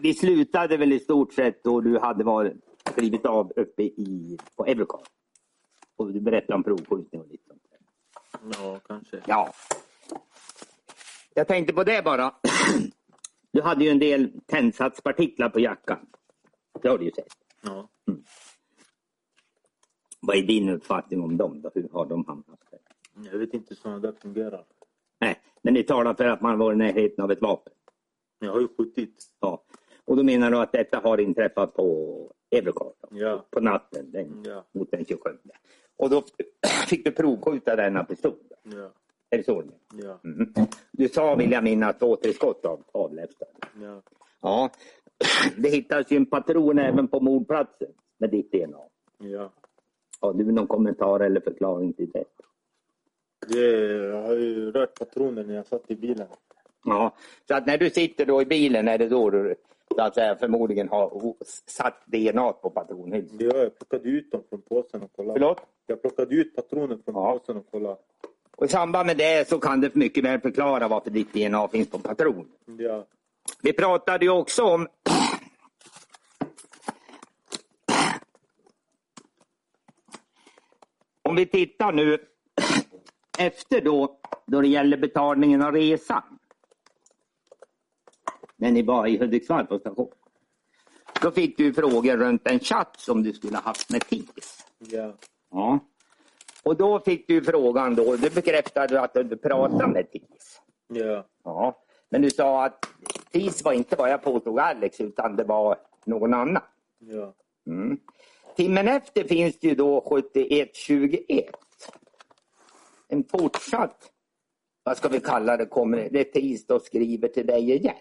Vi slutade väl i stort sett då du hade varit, klivit av uppe i, på Eurocar. Och du berättade om provskjutning och lite sånt. Ja, kanske. Ja. Jag tänkte på det bara. Du hade ju en del tändsatspartiklar på jackan. Det har du ju sett. Ja. Vad är din uppfattning om dem då? Hur har de hamnat där? Jag vet inte hur sådana där fungerar. Nej, men ni talar för att man var i närheten av ett vapen. Jag har ju skjutit. Ja. Och då menar du att detta har inträffat på Eurocar? Ja. På natten den, Ja. mot den 27. Och då fick du provskjuta denna pistol? Ja. Är det så? Ja. Mm. Du sa, vill jag minnas, två, tre skott av, avläftade. Ja. Ja. Det hittades ju en patron även på mordplatsen med ditt DNA. Ja. Har du någon kommentar eller förklaring till det? Det, jag har ju rört patronen när jag satt i bilen. Ja, så att när du sitter då i bilen är det då du så att säga, förmodligen har satt DNA på patronhylsan? Det gör jag. Plockade ut dem från påsen och kollade. Förlåt? Jag plockade ut patronen från Ja. påsen och kollade. Och i samband med det så kan det mycket väl förklara varför ditt DNA finns på patronen. Ja. Vi pratade ju också om Om vi tittar nu efter då, då det gäller betalningen av resan. När ni var i Hudiksvall på station. Då fick du frågor runt en chatt som du skulle ha haft med TIS. Ja. Ja. Och då fick du frågan då, du bekräftade att du pratade med TIS. Ja. Ja. Men du sa att TIS var inte vad jag påstod Alex utan det var någon annan. Ja. Mm. Timmen efter finns det ju då 7121. En fortsatt, vad ska vi kalla det, kommer det TIS då skriver till dig igen.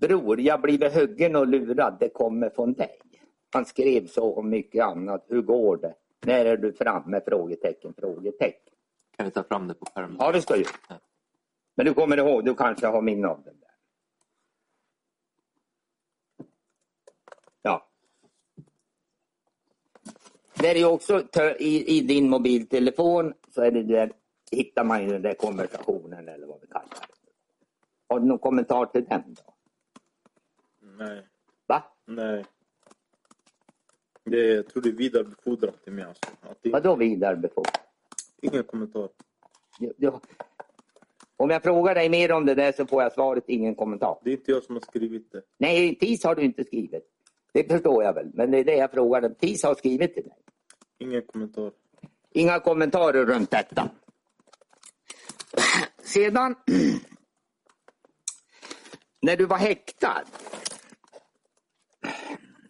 Bror, jag blivit huggen och lurad, det kommer från dig. Han skrev så om mycket annat. Hur går det? När är du framme? Frågetecken, frågetecken. Kan vi ta fram det på skärmen? Ja, det ska ju. Ja. Men du kommer ihåg, du kanske har minne av den där. Ja. Det är ju också i, i din mobiltelefon så är det där, hittar man ju den där konversationen eller vad vi kallar det. Har du någon kommentar till den då? Nej. Va? Nej. Det, jag tror det är vidarebefordrat till mig. Alltså. Att det, Vadå vidarebefordran? ingen kommentar. Ja, ja. Om jag frågar dig mer om det där så får jag svaret ingen kommentar. Det är inte jag som har skrivit det. Nej, TIS har du inte skrivit. Det förstår jag väl, men det är det jag frågar. TIS har skrivit till dig. Ingen kommentar. Inga kommentarer runt detta. Sedan när du var häktad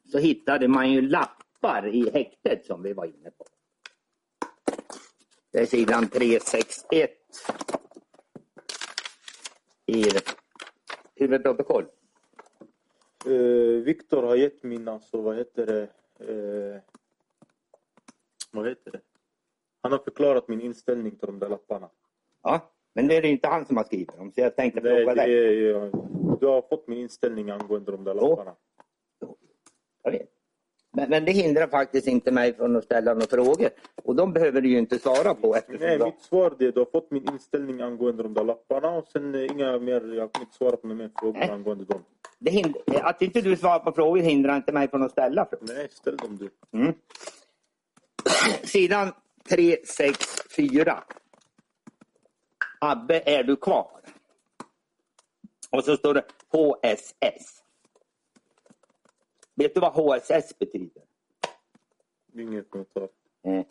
så hittade man ju lappar i häktet som vi var inne på. Det är sidan 361 i huvudprotokoll. Eh, Viktor har gett min, alltså vad heter det? Eh, vad heter det? Han har förklarat min inställning till de där lapparna. Ja, men det är det inte han som har skrivit dem, så jag tänkte fråga det dig. du har fått min inställning angående de där lapparna. Jag vet. Men, men det hindrar faktiskt inte mig från att ställa några frågor. Och de behöver du ju inte svara på Nej, de... mitt svar är du har fått min inställning angående de där lapparna och sen eh, inga mer, jag kommer inte svara på några mer frågor Nej. angående dem. det hind... Att inte du svarar på frågor hindrar inte mig från att ställa frågor. Nej, ställ dem du. Mm. Sidan 364. Abbe, är du kvar? Och så står det HSS. Vet du vad HSS betyder? Ingen kommentar. Eh,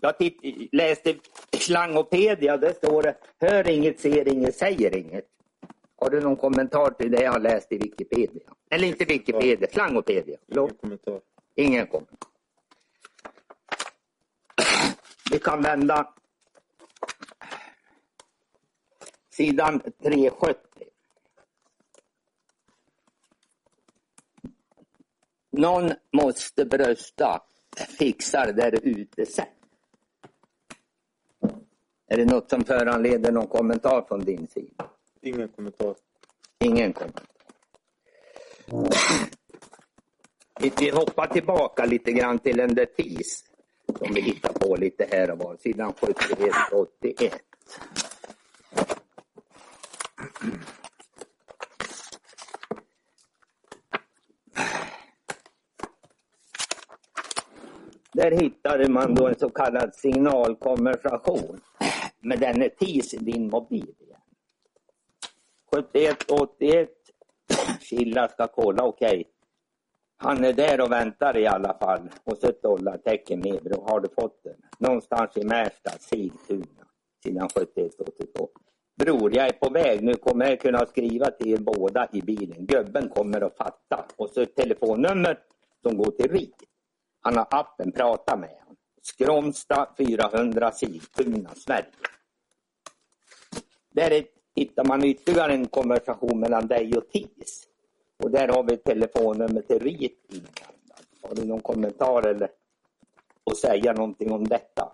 Jag titt, läste Slangopedia, där står det Hör inget, ser inget, säger inget. Har du någon kommentar till det jag läst i Wikipedia? Eller inte Wikipedia, Slangopedia. Ingen kommentar. Ingen kommentar. Vi kan vända sidan 370. Någon måste brösta. Fixar där ute sen. Är det något som föranleder någon kommentar från din sida? Ingen kommentar. Ingen kommentar. Vi, hoppar tillbaka lite grann till den där TIS som vi hittar på lite här och var, sidan 71 81. Där hittade man då en så kallad signalkonversation med denne TIS i din mobil. igen. 71 81 Killa ska kolla, okej. Han är där och väntar i alla fall. Och så ett dollartecken med. Då har du fått den. Någonstans i Märsta, Sigtuna. Sidan 7182. Bror, jag är på väg. Nu kommer jag kunna skriva till er båda i bilen. Gubben kommer att fatta. Och så ett telefonnummer som går till RIK. Han har appen, prata med honom. Skromsta 400 Sigtuna, Sverige. Där är, hittar man ytterligare en konversation mellan dig och TIS. Och där har vi telefonnummer till RIT inblandat. Har du någon kommentar eller att säga någonting om detta?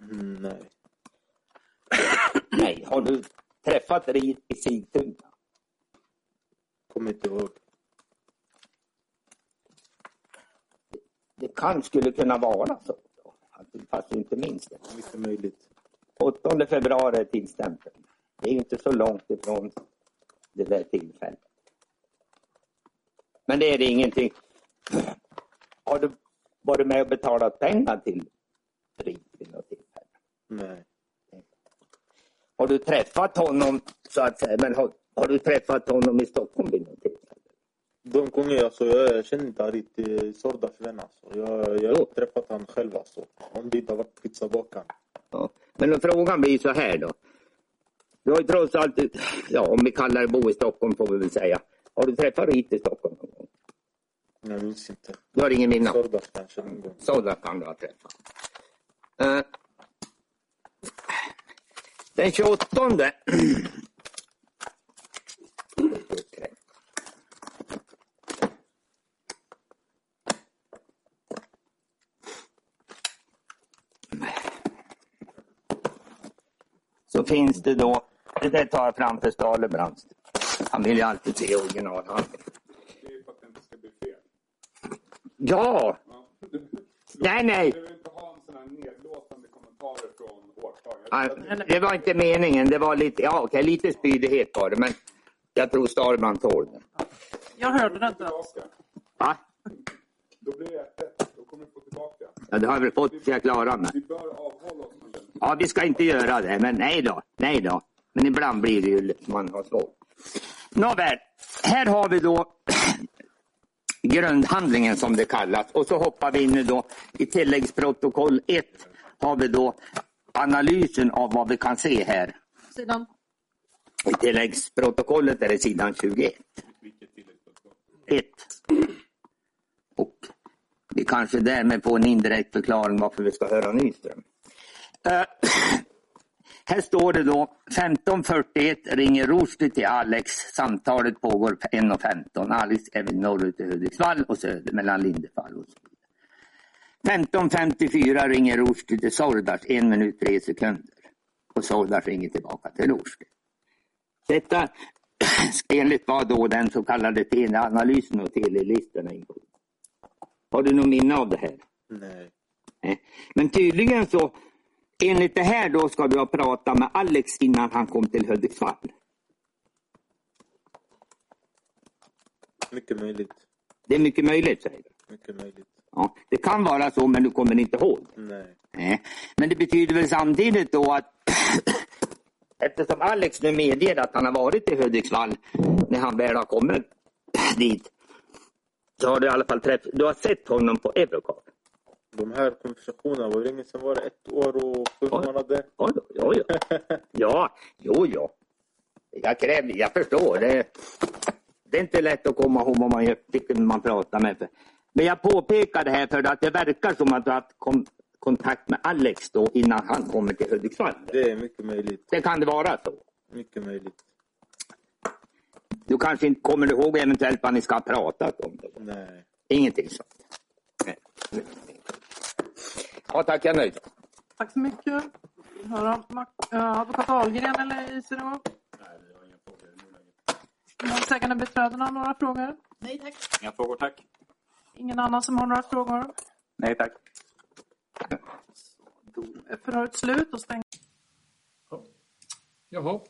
Mm, nej. Nej. Har du träffat RIT i Sigtuna? Kommer inte ihåg. Det kan skulle kunna vara så. Då, att du- fast inte minns det. Mycket möjligt. 8 februari är tidstämpeln. Det är inte så långt ifrån det där tillfället. Men det är det ingenting. Har du varit med och betalat pengar till RIT vid något tillfälle? Nej. Har du träffat honom så att säga, men har, har du träffat honom i Stockholm vid något tillfälle? De gånger alltså, jag känner inte Arit eh, Sordas vän alltså. Jag, jag har träffat han själv alltså. Om det inte har varit pizzabakaren. Ja. Men frågan blir så här då. Du har ju trots allt, ja om vi kallar det bo i Stockholm får vi väl säga. Har du träffat RIT i Stockholm någon gång? Jag minns inte. Du har ingen minne? Sordas kanske någon gång. Sådana kan du ha träffat. Eh, den 28 så finns det då, det där tar jag fram för Stalebrands. Han vill ju alltid se originalhandling. Det är ju för att det inte ska bli fel. Ja! Nej, nej. du vill inte ha en sån här nedlåtande kommentarer från åklagare. Ja, Det var inte meningen. Det var lite, ja, okej, lite spydighet var det, men jag tror Starman tål det. Jag hörde det inte. Va? Då blir det ett. Då kommer du få tillbaka. Ja, det har jag väl fått så jag klarar mig. Vi bör avhålla oss från den. Ja, vi ska inte göra det, men nej då. Nej då. Men ibland blir det ju man har svårt. Nåväl, här har vi då grundhandlingen som det kallas och så hoppar vi in då i tilläggsprotokoll 1 har vi då analysen av vad vi kan se här. Sidan. I tilläggsprotokollet är det sidan 21. Vilket tilläggsprotokoll? 1. Och vi kanske därmed får en indirekt förklaring varför vi ska höra Nyström. Eh, här står det då 15.41 ringer Rushdie till Alex. Samtalet pågår 1.15. Alex är vid norrut i Hudiksvall och söder mellan Lindefall och så vidare. 15.54 ringer Rushdie till Sordas. En minut tre sekunder. Och Sordas ringer tillbaka till Rushdie. Detta enligt vad då den så kallade teleanalysen och telelistorna ingår. Har du någon minne av det här? Nej. Nej. Men tydligen så, enligt det här då ska du ha pratat med Alex innan han kom till Hudiksvall. Mycket möjligt. Det är mycket möjligt, säger du. Mycket möjligt. Ja, det kan vara så, men du kommer inte ihåg. Nej. Nej. Men det betyder väl samtidigt då att eftersom Alex nu medger att han har varit i Hudiksvall när han väl har kommit dit så har du i alla fall träff du har sett honom på Eurocard. De här konversationerna, var det länge sedan var det? Ett år och sju månader? Ja, ja, ja. ja, jo, ja. Jag, kräver, jag förstår. Det, det är inte lätt att komma ihåg vad man vilken man pratar med. Men jag påpekar det här för att det verkar som att du har haft kontakt med Alex då innan han kommer till Hudiksvall. Det är mycket möjligt. Det kan det vara så. Mycket möjligt. Du kanske inte kommer ihåg eventuellt vad ni ska ha pratat om. Då. Nej. Ingenting sånt. Nej. Ja, tack. Jag är nöjd. Tack så mycket. Höra äh, advokat Ahlgren eller Isidor? Nej, vi har inga frågor. Målsägande beträdena, några frågor? Nej tack. Inga frågor, tack. Ingen annan som har några frågor? Nej, tack. Då är förhöret slut och stäng. Jaha.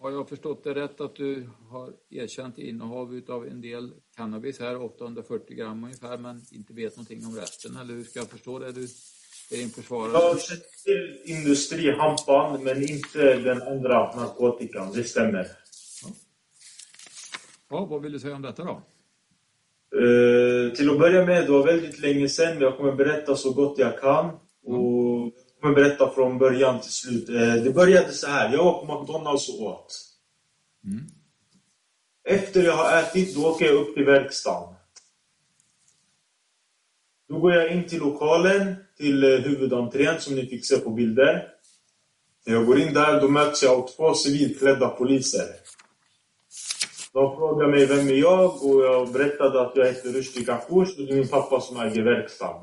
Har jag förstått det rätt att du har erkänt innehav av en del cannabis här, 840 gram ungefär, men inte vet någonting om resten? Eller hur ska jag förstå det? Du är din Jag försvarare? har sett till industrihampan, men inte den andra narkotikan. Det stämmer. Ja, vad vill du säga om detta då? Eh, till att börja med, det var väldigt länge sedan. Jag kommer berätta så gott jag kan. Och jag kommer berätta från början till slut. Eh, det började så här. Jag var på McDonalds och åt. Mm. Efter jag har ätit, då åker jag upp till verkstaden. Då går jag in till lokalen, till eh, huvudentrén som ni fick se på bilder. När jag går in där, då möts jag av två civilklädda poliser. De frågade mig vem är jag och jag berättade att jag heter Rushdie Kakush och det är min pappa som äger verkstaden.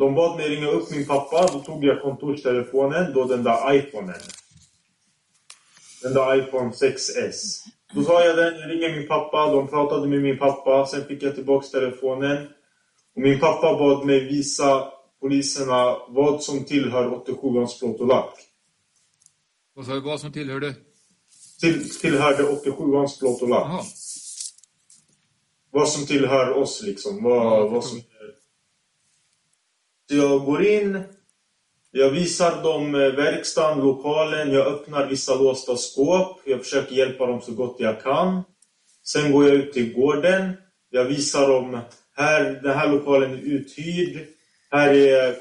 De bad mig ringa upp min pappa, då tog jag kontorstelefonen, då den där iPhonen. Den där iPhone 6S. Då sa jag den, jag ringer min pappa, de pratade med min pappa, sen fick jag tillbaks telefonen. Och min pappa bad mig visa poliserna vad som tillhör 87ans plåt och lack. Vad sa du, vad som tillhörde? Till, tillhörde 87ans plåt och lack. Jaha. Vad som tillhör oss liksom. Vad, Ja, vad som... Så jag går in, jag visar dem eh, verkstaden, lokalen, jag öppnar vissa låsta skåp. Jag försöker hjälpa dem så gott jag kan. Sen går jag ut till gården. Jag visar dem, här, den här lokalen är uthyrd. Här är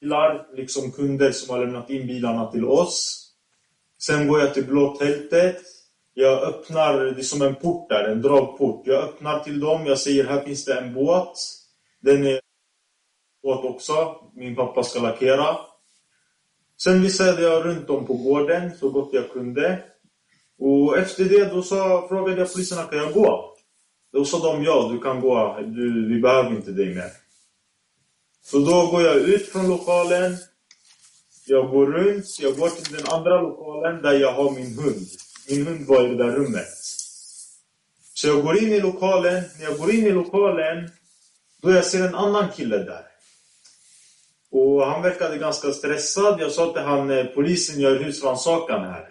bilar, liksom kunder som har lämnat in bilarna till oss. Sen går jag till blå tältet. Jag öppnar, det är som en port där, en dragport. Jag öppnar till dem, jag säger här finns det en båt. Den är åt också, min pappa ska lackera. Sen visade jag runt om på gården så gott jag kunde. Och efter det då sa, frågade jag poliserna, kan jag gå? Då sa de ja, du kan gå, du, vi behöver inte dig mer. Så då går jag ut från lokalen. Jag går runt, jag går till den andra lokalen där jag har min hund. Min hund var i det där rummet. Så jag går in i lokalen. När jag går in i lokalen, då jag ser en annan kille där. Och han verkade ganska stressad. Jag sa till han, eh, polisen gör husrannsakan här.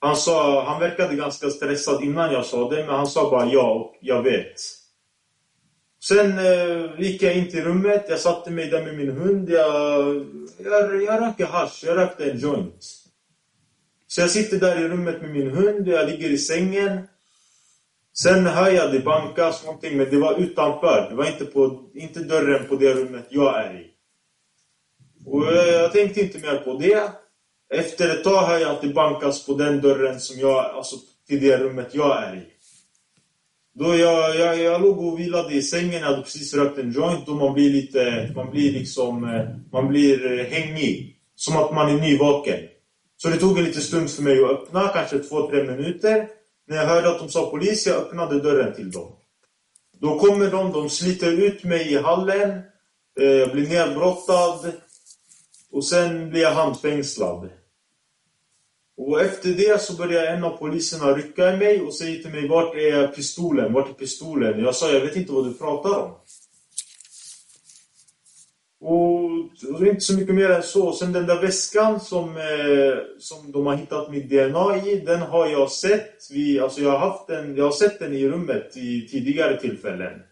Han sa, han verkade ganska stressad innan jag sa det, men han sa bara ja och jag vet. Sen eh, gick jag in till rummet, jag satte mig där med min hund. Jag, jag, jag rökte hasch, jag rökte en joint. Så jag sitter där i rummet med min hund, jag ligger i sängen. Sen hör jag det bankas någonting, men det var utanför. Det var inte, på, inte dörren på det rummet jag är i. Och eh, jag, tänkte inte mer på det. Efter ett tag hör jag att det bankas på den dörren som jag, alltså till det rummet jag är i. Då jag, jag, jag låg och vilade i sängen, jag hade precis rökt en joint och man blir lite, man blir liksom, eh, man blir eh, hängig. Som att man är nyvaken. Så det tog en liten stund för mig att öppna, kanske två, tre minuter. När jag hörde att de sa polis, jag öppnade dörren till dem. Då kommer de, de sliter ut mig i hallen. Jag blir nedbrottad. Och sen blev jag handfängslad. Och efter det så började en av poliserna rycka i mig och säger till mig Vart är pistolen? Vart är pistolen? Jag sa jag vet inte vad du pratar om. Och det är inte så mycket mer än så. Sen den där väskan som, eh, som de har hittat mitt DNA i, den har jag sett. Vi, alltså jag, har haft den, jag har sett den i rummet i tidigare tillfällen.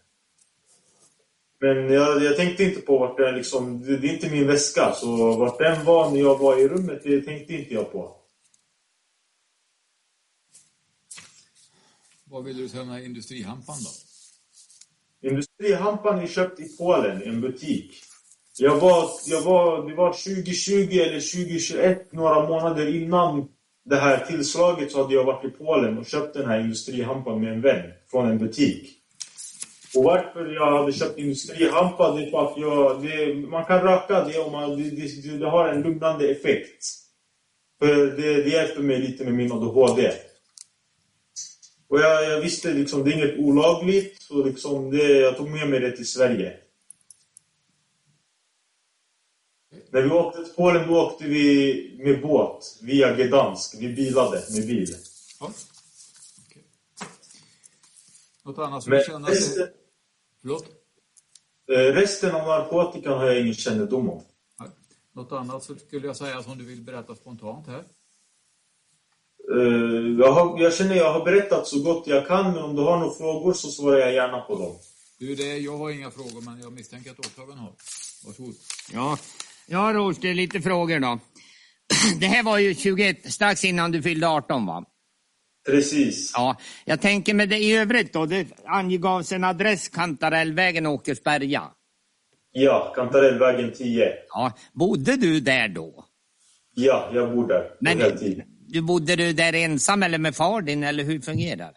Men jag, jag tänkte inte på vart den liksom, det, det är inte min väska. Så vart den var när jag var i rummet, det tänkte inte jag på. Vad vill du säga om den här industrihampan då? Industrihampan är köpt i Polen, i en butik. Jag var, jag var, det var 2020 eller 2021, några månader innan det här tillslaget så hade jag varit i Polen och köpt den här industrihampan med en vän från en butik. Och varför jag hade köpt industrihampa, det är för att jag, det, man kan röka det och man, det, det, det har en lugnande effekt. För det, det hjälper mig lite med min ADHD. Och jag, jag visste liksom, det är inget olagligt. Så liksom det, jag tog med mig det till Sverige. När vi åkte till Polen, då åkte vi med båt via Gdansk. Vi bilade med bil. Ja. Okej. Något annat som Men du att det... Förlåt? eh, resten av narkotikan har jag ingen kännedom om. Något annat så skulle jag säga som du vill berätta spontant här? Eh, jag, har, jag känner jag har berättat så gott jag kan, men om du har några frågor så svarar jag gärna på dem. Du, det, jag har inga frågor, men jag misstänker att åklagaren har. Varsågod. Ja, ja är lite frågor då. Det här var ju 21, strax innan du fyllde 18 va? Precis. Ja, jag tänker med det i övrigt då. Det angavs en adress, Kantarellvägen, Åkersberga. Ja, Kantarellvägen 10. Ja, bodde du där då? Ja, jag bor där Men du bodde du där ensam eller med far din eller hur fungerar det?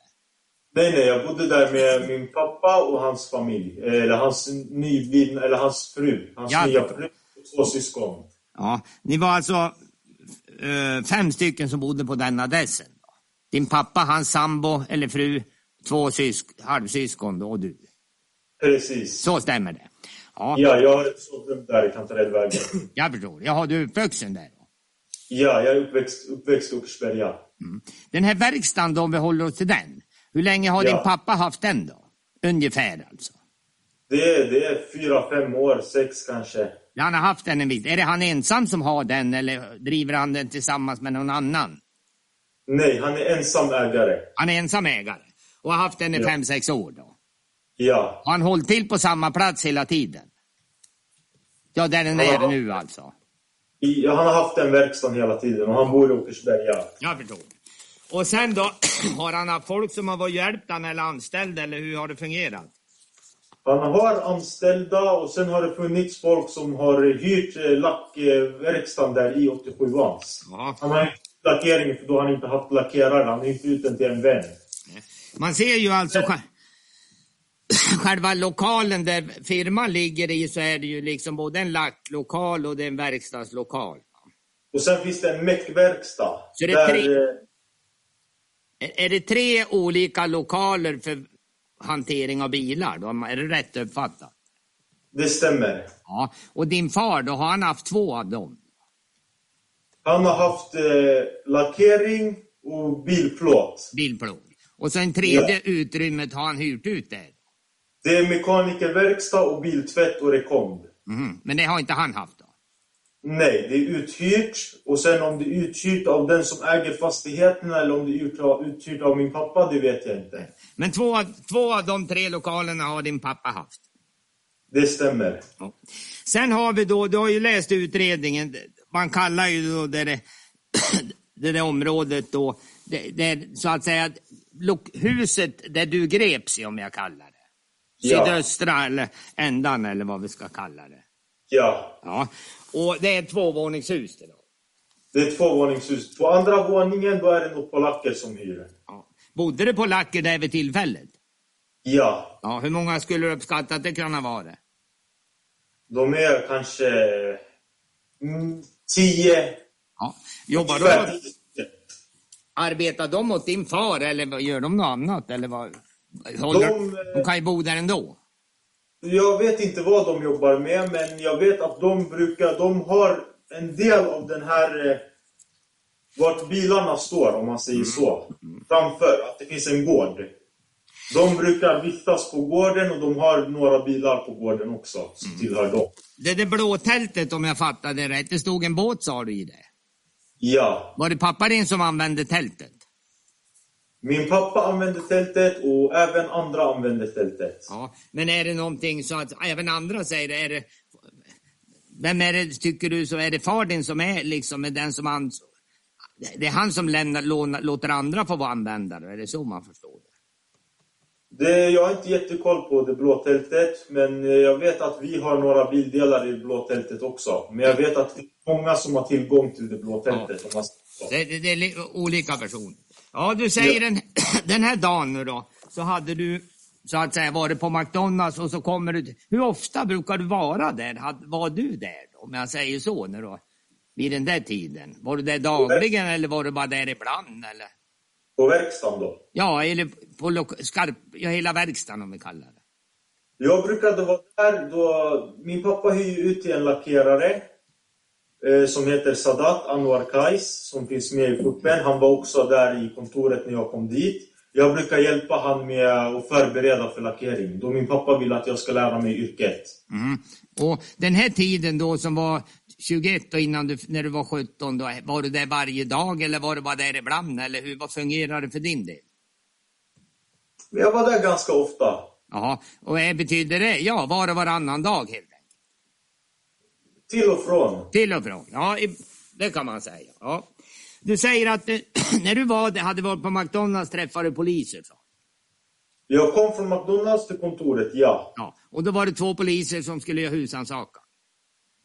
Nej, nej, jag bodde där med min pappa och hans familj. Eller hans nyblivna, eller hans fru. Hans Ja. nya fru och två syskon. Ja, ni var alltså eh, fem stycken som bodde på den adressen? Din pappa, hans sambo eller fru, två sysk, halvsyskon och du. Precis. Så stämmer det? Ja, Ja, jag har sovrum där i Kantarellvägen. jag förstår. Jaha, du är uppvuxen där? Ja, jag är uppväxt, uppväxt i Åkersberga. Den här verkstaden då, om vi håller oss till den. Hur länge har Ja. din pappa haft den då? Ungefär alltså. Det är, det är fyra, fem år, sex kanske. Han har haft den en bit. Är det han ensam som har den eller driver han den tillsammans med någon annan? Nej, han är ensam ägare. Han är ensam ägare och har haft den i Ja. fem, sex år då. Ja, Har han hållit till på samma plats hela tiden? Ja, där den Ja. är nu alltså. I, han har haft den verkstaden hela tiden och han bor i Åkersberga. Jag förstår. Och sen då, har han haft folk som har varit hjälpt han eller anställda eller hur har det fungerat? Han har anställda och sen har det funnits folk som har hyrt eh, lackverkstaden där i 87 Vans. Ja. Han har inte lackering för då har han inte haft lackerare. Han har hyrt ut den till en vän. Man ser ju alltså sj- själva lokalen där firman ligger i så är det ju liksom både en lacklokal och det är en verkstadslokal. Och sen finns det en meckverkstad. Så det är tre- eh, Är, är det tre olika lokaler för hantering av bilar? Då? Är det rätt uppfattat? Det stämmer. Ja. Och din far, då har han haft två av dem? Han har haft eh, lackering och bilplåt. Bilplåt. Och sen tredje utrymmet har han hyrt ut där? Det är mekanikerverkstad och biltvätt och rekond. Mhm. Men det har inte han haft då? Nej, det är uthyrt. Och sen om det är uthyrt av den som äger fastigheten eller om det är uthyrt- av min pappa, det vet jag inte. Men två, av- två av de tre lokalerna har din pappa haft? Det stämmer. Ja. Sen har vi då, du har ju läst utredningen, man kallar ju då det, det, det där området då, det, det, så att säga, huset där du greps i om jag kallar det. Ja. Sydöstra eller ändan eller vad vi ska kalla det. Ja, Ja. Och det är ett tvåvåningshus det då. det är ett tvåvåningshus. På andra våningen då är det nog polacker som hyr. Ja. Bodde du på Lacker där vid tillfället? Ja, Ja, hur många skulle du uppskatta att det kunde vara? de är kanske mm, tio, Ja. Jobbar de, tio. arbetar de åt din far eller gör de något annat? Eller vad? Håller, De, de, eh, kan ju bo där ändå. Jag vet inte vad de jobbar med, men jag vet att de brukar, de har en del av den här, eh, vart bilarna står, om man säger så, framför, att det finns en gård. De brukar vistas på gården och de har några bilar på gården också, som tillhör dem. Det där blå tältet om jag fattade rätt, det stod en båt sa du i det. Ja, Var det pappa din som använde tältet? min pappa använde tältet och även andra använde tältet. Ja. Men är det någonting så att även andra säger det, är det vem är det, tycker du, så är det far din som är liksom är den som an, det är han som lämnar, låter andra få vara användare, är det så man förstår det? Det, jag har inte jättekoll på det blå tältet, men eh, jag vet att vi har några bildelar i det blå tältet också. Men jag vet att det är många som har tillgång till det blå tältet. så. Det, det, det är li- olika personer. Ja, du säger den, den här dagen nu då, så hade du så att säga varit på McDonalds och så kommer du... Hur ofta brukar du vara där? Var du där då, om jag säger så nu då? Vid den där tiden? Var du där dagligen eller var du bara där ibland eller? På verkstaden då. Ja, eller på skarp, ja, hela verkstaden om vi kallar det. Jag brukade vara där då min pappa hyr ut till en lackerare eh, som heter Sadat Anwar Kais som finns med i kuppen. Han var också där i kontoret när jag kom dit. Jag brukar hjälpa han med att förbereda för lackering då min pappa vill att jag ska lära mig yrket. Mm. Och den här tiden då som var 21 och innan du, när du var 17, då, var du där varje dag eller var du bara där ibland? Eller hur, vad fungerar det för din del? Jag var där ganska ofta. Jaha, och vad betyder det? Ja, var och varannan dag helt enkelt. Till och från. Till och från, ja, det kan man säga. Ja. Du säger att du, när du var, hade varit på McDonalds träffade du poliser. Från. Jag kom från McDonalds till kontoret, ja. Ja. Och då var det två poliser som skulle göra husrannsakan.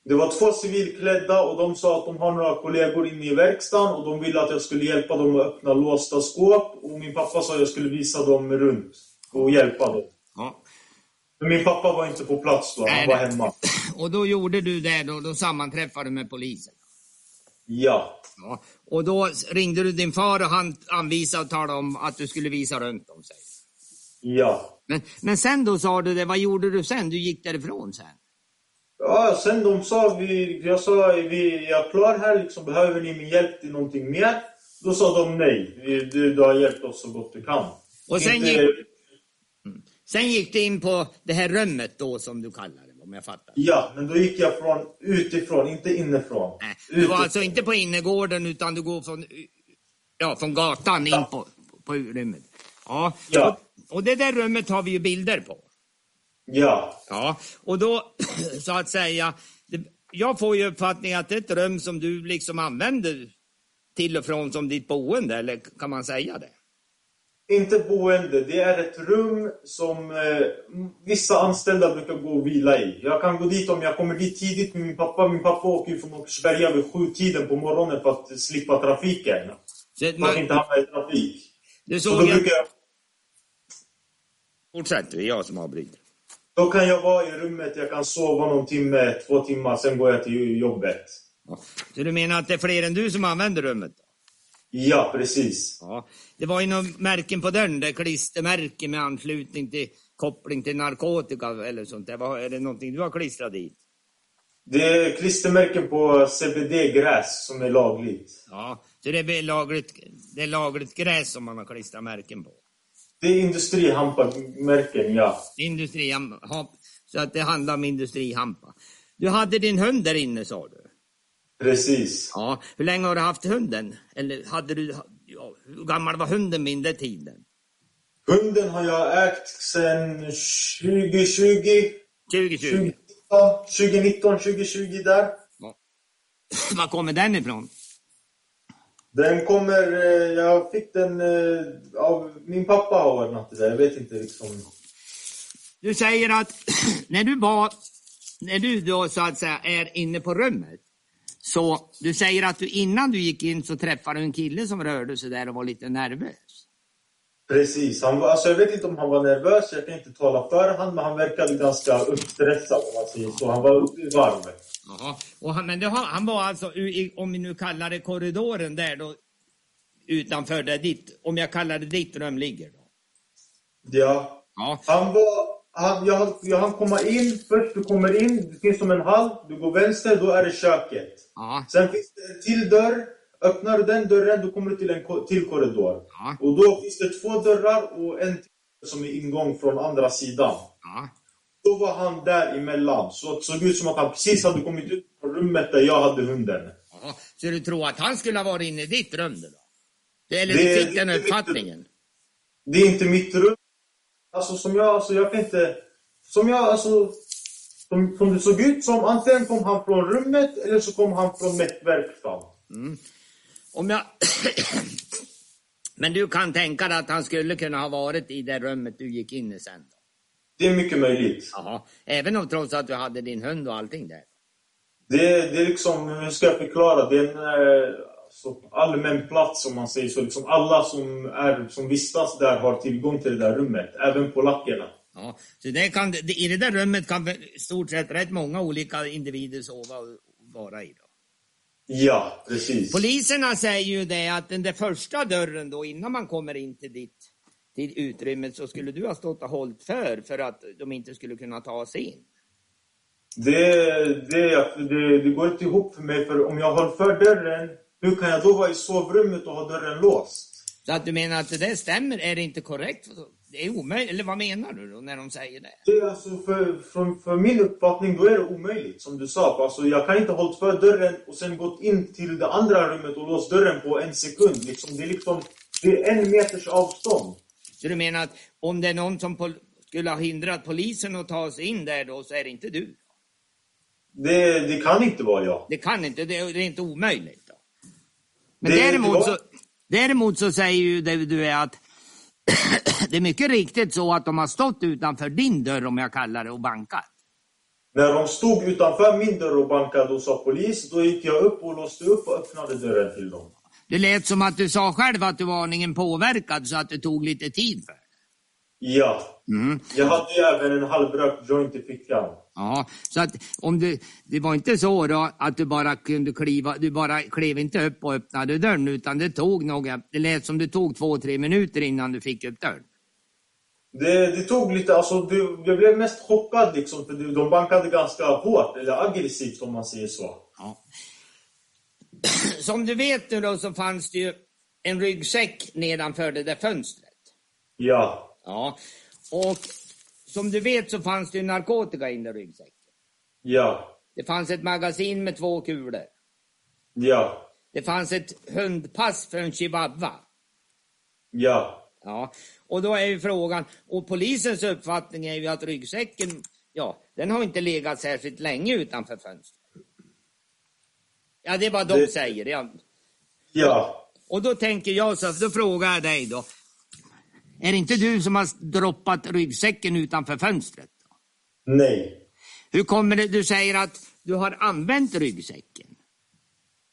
Det var två civilklädda och de sa att de har några kollegor inne i verkstaden och de ville att jag skulle hjälpa dem att öppna låsta skåp. Och min pappa sa att jag skulle visa dem runt och hjälpa dem. Ja. Men min pappa var inte på plats då, han var hemma. Och då gjorde du det, då, då sammanträffade du med polisen. Ja. Ja. Och då ringde du din far och han anvisade och talade om att du skulle visa runt om sig. Ja. Men, men sen då sa du det, vad gjorde du sen? Du gick därifrån sen? Ja, sen de sa, vi, jag sa, vi, jag är klar här, liksom, behöver ni min hjälp till någonting mer? Då sa de nej, du, du har hjälpt oss så gott du kan. Och sen Inte- gick- Sen gick du in på det här rummet då som du kallar det, om jag fattar. Ja, men då gick jag från utifrån, inte inifrån. Nej, du var Utifrån. alltså inte på innergården utan du går från, ja, från gatan in på, på rummet. Ja. Ja. Och, och det där rummet har vi ju bilder på. Ja. Ja, och då så att säga, det, jag får ju uppfattningen att det är ett rum som du liksom använder till och från som ditt boende, eller kan man säga det? Inte boende, det är ett rum som eh, vissa anställda brukar gå och vila i. Jag kan gå dit om jag kommer dit tidigt med min pappa. Min pappa åker från Åkersberga vid sju tiden på morgonen för att slippa trafiken. Så För att man, inte hamna i trafik. du Så såg då, jag, brukar jag, fortsätt, det är jag som avbryter. Då kan jag vara i rummet, jag kan sova någon timme, två timmar, sen går jag till jobbet. Ja. Så du menar att det är fler än du som använder rummet? Ja, precis. Ja. Det var ju några märken på dörren, där klistermärken med anslutning till koppling till narkotika eller sånt. där. Är det någonting du har klistrat dit? Det är klistermärken på CBD-gräs som är lagligt. Ja, så det är lagligt, det är lagligt gräs som man har klistrat märken på. Det är industrihampa-märken, ja. Industrihampa, så att det handlar om industrihampa. Du hade din hund där inne sa du? Precis. Ja. Hur länge har du haft hunden? Eller hade du, ja, hur gammal var hunden vid den tiden? Hunden har jag ägt sedan 2020. 2020? 2019, 2020 där. Var kommer den ifrån? Den kommer, eh, jag fick den eh, av min pappa har ordnat det där. Jag vet inte liksom. Du säger att när du var, när du då så att säga är inne på rummet, så du säger att du innan du gick in så träffade du en kille som rörde sig där och var lite nervös. Precis. Han var, alltså jag vet inte om han var nervös, jag kan inte tala för han, men han verkade ganska uppstressad om man säger så. Han var uppe i varv. Jaha. Och han, men har- han var alltså, om vi nu kallar det korridoren där då, utanför där ditt, om jag kallar det ditt rum ligger då. Ja. Ja. Han var, han, jag, jag hann komma in, först du kommer in, det finns som en hall, du går vänster, då är det köket. Ja. Sen finns det en till dörr. Öppnar du den dörren, då kommer du till en ko- till korridor. Ja. Och då finns det två dörrar och en som är ingång från andra sidan. Ja. Då var han där emellan. Så det såg ut som att han precis hade kommit ut från rummet där jag hade hunden. ja. Så du tror att han skulle ha varit inne i ditt rum då? Det- Eller Det- du fick den uppfattningen? Det är inte mitt rum. Alltså som jag, alltså jag kan inte... Som jag, alltså... Som, som det såg ut som, antingen kom han från rummet eller så kom han från mättverkstaden. Om jag... Men du kan tänka dig att han skulle kunna ha varit i det rummet du gick in i sen? Då? Det är mycket möjligt. Jaha. Även om trots att du hade din hund och allting där? Det, det är liksom, hur ska jag förklara? Det är en eh, så allmän plats om man säger så. Liksom alla som, är, som vistas där har tillgång till det där rummet. Även polackerna. Ja, så det kan, I det där rummet kan i stort sett rätt många olika individer sova och vara i. Då. Ja, precis. Poliserna säger ju det att den där första dörren då, innan man kommer in till ditt till utrymmet, så skulle du ha stått och hållit för, för att de inte skulle kunna ta sig in. Det, det, det, det går inte ihop för mig, för om jag håller för dörren, hur kan jag då vara i sovrummet och ha dörren låst? Så att du menar att det där stämmer, är det inte korrekt? Det är omöjligt, eller vad menar du då när de säger det? Det alltså för, för, för min uppfattning, då är det omöjligt, som du sa. Alltså, jag kan inte ha hållit för dörren och sen gått in till det andra rummet och låst dörren på en sekund. Liksom, det, är liksom, det är en meters avstånd. Så du menar att om det är någon som skulle ha hindrat polisen att ta sig in där då, så är det inte du? Det, det kan inte vara jag. Det kan inte, det är, det är inte omöjligt. Då. Men Det- däremot, var- så, däremot så säger ju du att det är mycket riktigt så att de har stått utanför din dörr, om jag kallar det, och bankat. När de stod utanför min dörr och bankade och sa polis, då gick jag upp och låste upp och öppnade dörren till dem. Det lät som att du sa själv att du var aningen påverkad så att det tog lite tid för Ja. mm. Jag hade även en halvrökt joint i fickan. Ja, så att om du, det var inte så då att du bara kunde kliva, du bara klev inte upp och öppnade dörren utan det tog några, det lät som det tog två, tre minuter innan du fick upp dörren. Det, det tog lite, alltså det, jag blev mest chockad liksom, för de bankade ganska hårt, eller aggressivt om man säger så. Ja. Som du vet nu då så fanns det ju en ryggsäck nedanför det där fönstret. Ja. Ja, och som du vet så fanns det ju narkotika i den där ryggsäcken. Ja. Det fanns ett magasin med två kulor. Ja. Det fanns ett hundpass för en chihuahua. Ja. Ja, och då är ju frågan, och polisens uppfattning är ju att ryggsäcken, ja, den har inte legat särskilt länge utanför fönstret. Ja, det är vad de Det- säger. Ja. Ja. Och då tänker jag så, då frågar jag dig då. Är det inte du som har droppat ryggsäcken utanför fönstret? Nej. Hur kommer det, du säger att du har använt ryggsäcken?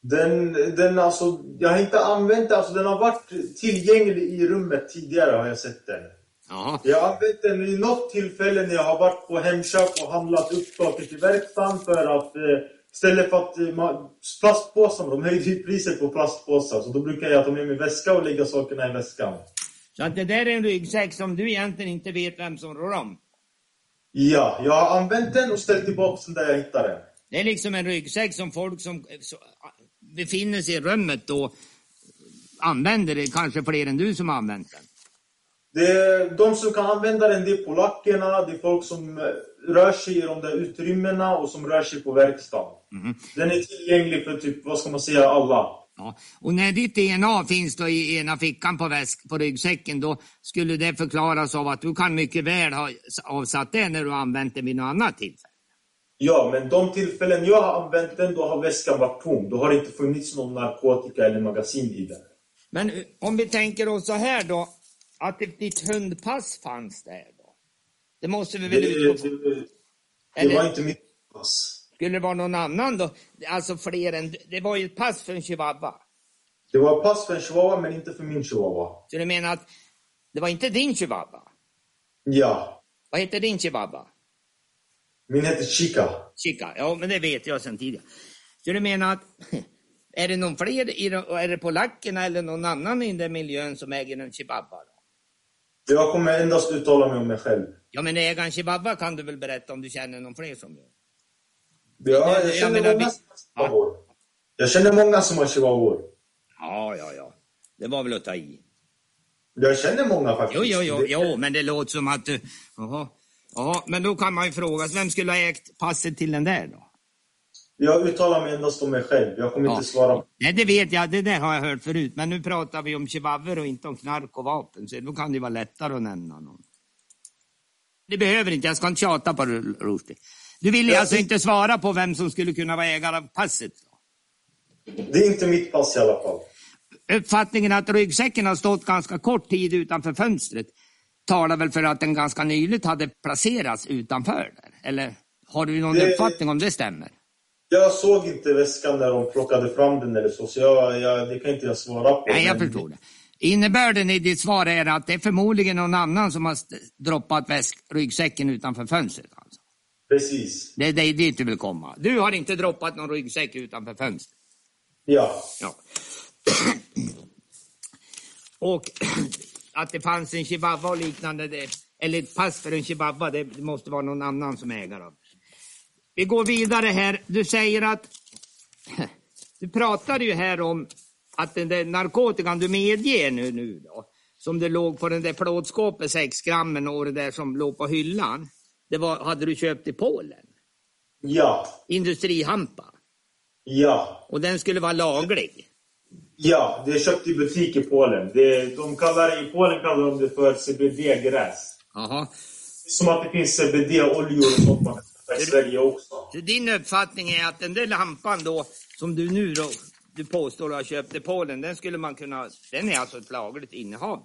Den, den alltså, jag har inte använt den, alltså den har varit tillgänglig i rummet tidigare har jag sett den. Ja, Jag har använt den i något tillfälle när jag har varit på Hemköp och handlat upp saker till verkstaden för att eh, istället för att eh, plastpåsar, de höjde ju priset på plastpåsar så då brukar jag ta med mig väska och lägga sakerna i väskan. Så att det där är en ryggsäck som du egentligen inte vet vem som rår om. Ja, jag har använt den och ställt tillbaka den där jag hittade den. Det är liksom en ryggsäck som folk som befinner sig i rummet då använder det, kanske fler än du som har använt den. Det är, de som kan använda den, det är polackerna, det är folk som eh, rör sig i de där utrymmena och som rör sig på verkstaden. Den är tillgänglig för typ, vad ska man säga, alla. Ja. Och när ditt DNA finns då i ena fickan på, väsk, på ryggsäcken, då skulle det förklaras av att du kan mycket väl ha avsatt det när du använt det vid något annat tillfälle. Ja, men de tillfällen jag har använt den, då har väskan varit tom. Då har det inte funnits någon narkotika eller magasin i den. Men eh, om vi tänker oss så här då, att det- ditt hundpass fanns där då. Det måste vi Det, väl utgå det, från? det, det Eller- var inte mitt pass. Skulle det vara någon annan då? Alltså fler än... Det var ju ett pass för en chihuahua. Det var pass för en chihuahua, men inte för min chihuahua. Så du menar att det var inte din chihuahua? Ja. Vad heter din chihuahua? Min heter Chica. Chica, ja men det vet jag sedan tidigare. Så du menar att är det någon fler, i, är det polackerna eller någon annan i den miljön som äger en chihuahua? Jag kommer endast uttala mig om mig själv. Ja men ägaren chihuahua kan du väl berätta om du känner någon fler som gör? Ja, Jag känner många som har chihuahuor. Jag känner många som har chihuahuor. Ja, ja, ja. Det var väl att ta i. Jag känner många faktiskt. Jo, jo, jo, jo men det låter som att du... Jaha. Ja, men då kan man ju fråga sig, vem skulle ha ägt passet till den där då? Jag uttalar mig endast om mig själv. Jag kommer Ja. inte svara. Nej, det vet jag, det där har jag hört förut. Men nu pratar vi om chihuahuor och inte om knark och vapen, så då kan det vara lättare att nämna någon. Det behöver inte, jag ska inte tjata på det, Rushdie. Du vill alltså inte svara på vem som skulle kunna vara ägare av passet? Det är inte mitt pass i alla fall. Uppfattningen att ryggsäcken har stått ganska kort tid utanför fönstret talar väl för att den ganska nyligt hade placerats utanför där? Eller har du någon Det- uppfattning om det stämmer? Jag såg inte väskan när de plockade fram den eller så, så jag, jag, det kan inte jag svara på. Nej, jag Men- förstår det. Innebörden i ditt svar är att det är förmodligen någon annan som har droppat väsk, ryggsäcken utanför fönstret. Precis. Det är dit du vill komma. Du har inte droppat någon ryggsäck utanför fönstret. Ja. Ja. Och att det fanns en chihuahua och liknande, det, eller ett pass för en chihuahua, det, måste vara någon annan som ägare av. Vi går vidare här. Du säger att du pratade ju här om att den där narkotikan du medger nu, nu då, som det låg på den där plåtskåpet, 6 grammen och det där som låg på hyllan. Det var, hade du köpt i Polen? Ja. Industrihampa. Ja. Och den skulle vara laglig. Ja, det är köpt i butik i Polen. Det, de kallar, I Polen kallar de det för CBD-gräs. Jaha. Som att det finns CBD-oljor och sånt man kan i Sverige också. Så din uppfattning är att den där lampan då, som du nu då, du påstår har köpt i Polen, den skulle man kunna, den är alltså ett lagligt innehav?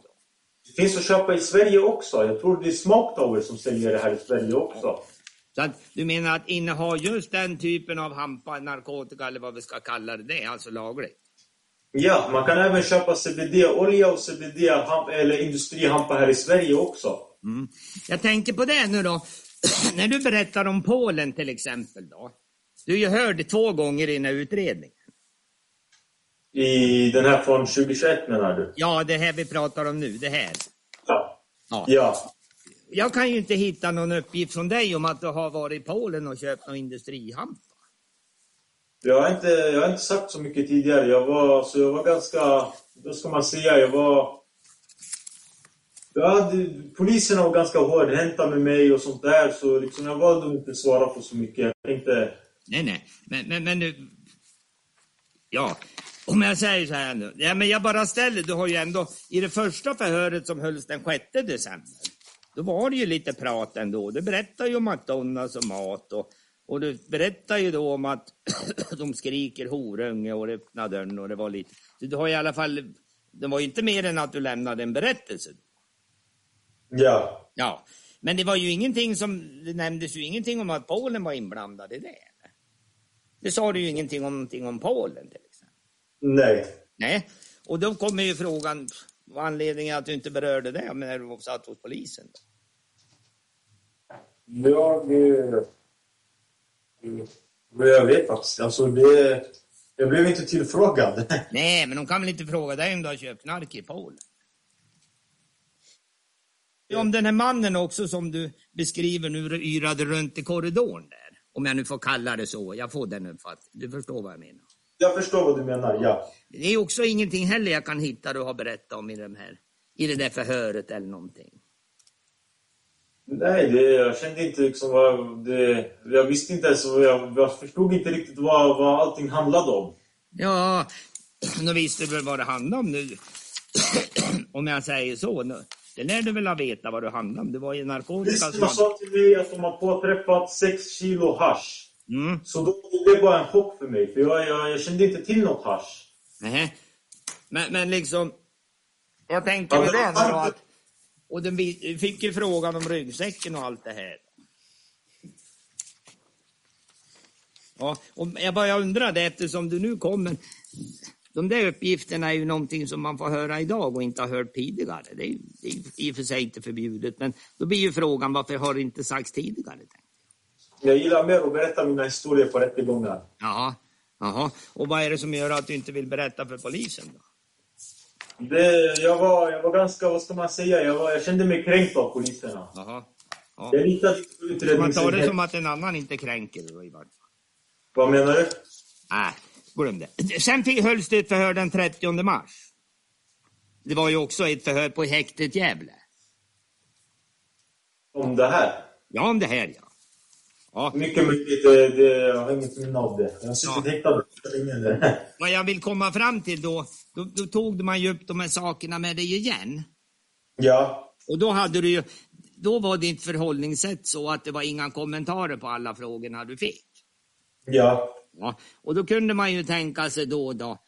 Det finns att köpa i Sverige också. Jag tror det är Smoketower som säljer det här i Sverige också. Så att du menar att inneha just den typen av hampa, narkotika eller vad vi ska kalla det, det är alltså lagligt? Ja, man kan även köpa CBD-olja och CBD eller industrihampa här i Sverige också. Mm. Jag tänker på det nu då, när du berättar om Polen till exempel då. Du har ju hört två gånger i den här utredningen. I den här från 2021 menar du? Ja, det här vi pratar om nu, det här. Ja. Ja. Ja. Jag kan ju inte hitta någon uppgift från dig om att du har varit i Polen och köpt någon industrihampa. Jag har, inte, jag har inte sagt så mycket tidigare. Jag var, så jag var ganska, då ska man säga, jag var... Jag hade, poliserna var ganska hårdhänta med mig och sånt där, så liksom jag valde att inte svara på så mycket. Jag tänkte... Nej, nej, men, men, men nu... Ja, om jag säger så här nu. Ja, men jag bara ställer, du har ju ändå, i det första förhöret som hölls den 6 december, då var det ju lite prat ändå. Du berättar ju om McDonalds och mat och, och du berättar ju då om att de skriker horunge och öppnar dörren och det var lite... Du har i alla fall, det var ju inte mer än att du lämnade en berättelse. Ja. Ja, men det var ju ingenting som, det nämndes ju ingenting om att Polen var inblandad i det. Det sa du ju ingenting om, någonting om Polen till. Nej. Nej, och då kommer ju frågan, vad anledningen att du inte berörde det när du satt hos polisen? Jag... eh, jag vet faktiskt. Alltså det... Jag blev inte tillfrågad. Nej, men de kan väl inte fråga dig om du har köpt knark i Polen? Om den här mannen också som du beskriver nu yrade runt i korridoren där. Om jag nu får kalla det så. Jag får den uppfattningen. Du förstår vad jag menar. Jag förstår vad du menar, ja. Det är också ingenting heller jag kan hitta du har berättat om i, de här, i det där förhöret eller någonting. Nej, det, jag kände inte liksom vad det... Jag visste inte ens, jag, jag förstod inte riktigt vad, vad allting handlade om. Ja, nu visste du väl vad det handlade om nu. om jag säger så. Nu. Det lär du väl ha veta vad det handlade om. Det var ju narkotika som... Poliserna sa till mig att de har påträffat 6 kilo hasch. Mm. Så då blev det bara en chock för mig, för jag, jag, jag kände inte till något hasch. Nej. Men, men liksom, jag tänker Ja, det nu då att, och den fick ju frågan om ryggsäcken och allt det här. Ja, och jag bara undrade eftersom du nu kommer, de där uppgifterna är ju någonting som man får höra idag och inte har hört tidigare. Det är ju det är i och för sig inte förbjudet, men då blir ju frågan varför har det inte sagts tidigare? tänkte jag. Gillar mer att berätta mina historier på rättegångar. Jaha, jaha. Och vad är det som gör att du inte vill berätta för polisen då? Det, jag, var, jag var ganska, vad ska man säga, jag, var, jag kände mig kränkt av poliserna. Jaha. Ja. Jag litade Man tar det som att en annan inte kränker dig i vart fall. Vad menar du? Nej, glöm det. Sen hölls det ett förhör den 30 mars. Det var ju också ett förhör på häktet Gävle. Om det här? Ja, om det här ja. Ja. Mycket möjligt, det, det, jag har inget minne av det. Jag har suttit Ja. häktad. Vad jag vill komma fram till då, då, då tog man ju upp de här sakerna med dig igen. Ja. Och då hade du ju, då var ditt förhållningssätt så att det var inga kommentarer på alla frågorna du fick. Ja. Ja, och då kunde man ju tänka sig då, då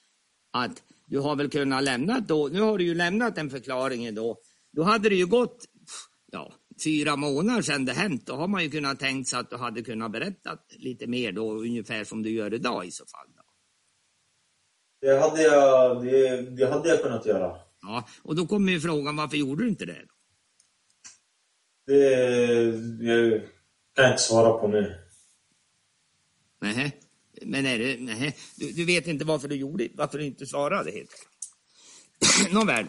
att du har väl kunnat lämna då, nu har du ju lämnat en förklaring då. Då hade det ju gått ja, fyra månader sedan det hänt. Då har man ju kunnat tänka sig att du hade kunnat berätta lite mer då, ungefär som du gör idag i så fall. Då. Det hade jag, det, det hade jag kunnat göra. Ja, och då kommer ju frågan varför gjorde du inte det? Då? Det, det kan jag inte svara på nu. Nähä. Men är det, nej, du, du vet inte varför du gjorde varför du inte svarade helt enkelt. Nåväl.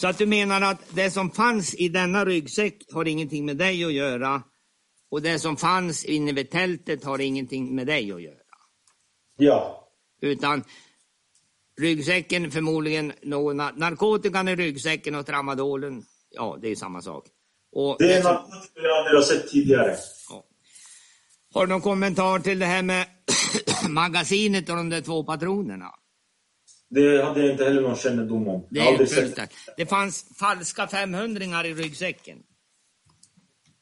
Så att du menar att det som fanns i denna ryggsäck har ingenting med dig att göra och det som fanns inne vid tältet har ingenting med dig att göra. Ja. Utan ryggsäcken förmodligen någon, narkotikan i ryggsäcken och tramadolen, ja det är samma sak. Och Det är narkotika jag aldrig har sett tidigare. Har du någon kommentar till det här med magasinet och de där två patronerna? Det hade jag inte heller någon kännedom om. Det, är fullt sett. det fanns falska 500 i ryggsäcken.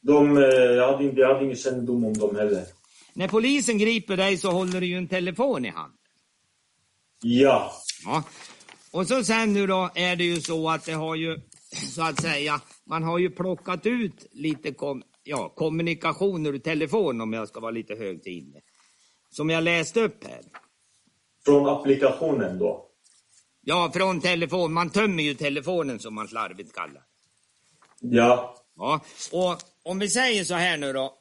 De, eh, jag, hade, inte- jag hade ingen kännedom om dem heller. När polisen griper dig så håller du ju en telefon i handen. Ja. Ja. Och så sen nu då är det ju så att det har ju, så att säga, man har ju plockat ut lite kom, ja, kommunikationer ur telefon om jag ska vara lite högtidlig. Som jag läste upp här. Från applikationen då. Ja, från telefon. Man tömmer ju telefonen som man slarvigt kallar Ja. Ja, och om vi säger så här nu då.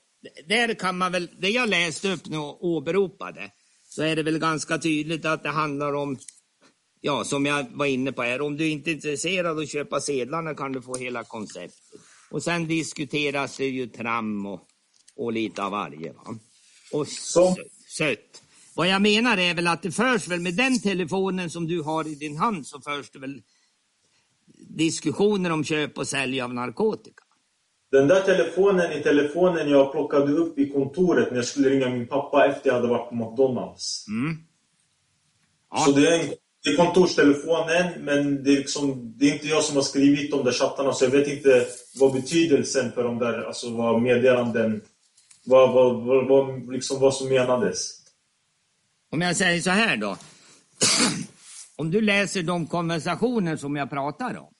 Där kan man väl, det jag läste upp nu och åberopade, så är det väl ganska tydligt att det handlar om, ja som jag var inne på här, om du inte är intresserad av att köpa sedlarna kan du få hela konceptet. Och sen diskuteras det ju tram och, och lite av varje. Va? Och Så. sött, sött. Vad jag menar är väl att det förs väl med den telefonen som du har i din hand så förs det väl diskussioner om köp och sälj av narkotika. Den där telefonen i telefonen jag plockade upp i kontoret när jag skulle ringa min pappa efter jag hade varit på McDonalds. Mm. Ja. Så det är, en, det är kontorstelefonen, men det är, liksom, det är inte jag som har skrivit de där chattarna, så jag vet inte vad betydelsen för de där, alltså vad meddelanden, vad, vad, vad, vad, liksom vad som menades. Om jag säger så här då. om du läser de konversationer som jag pratar om.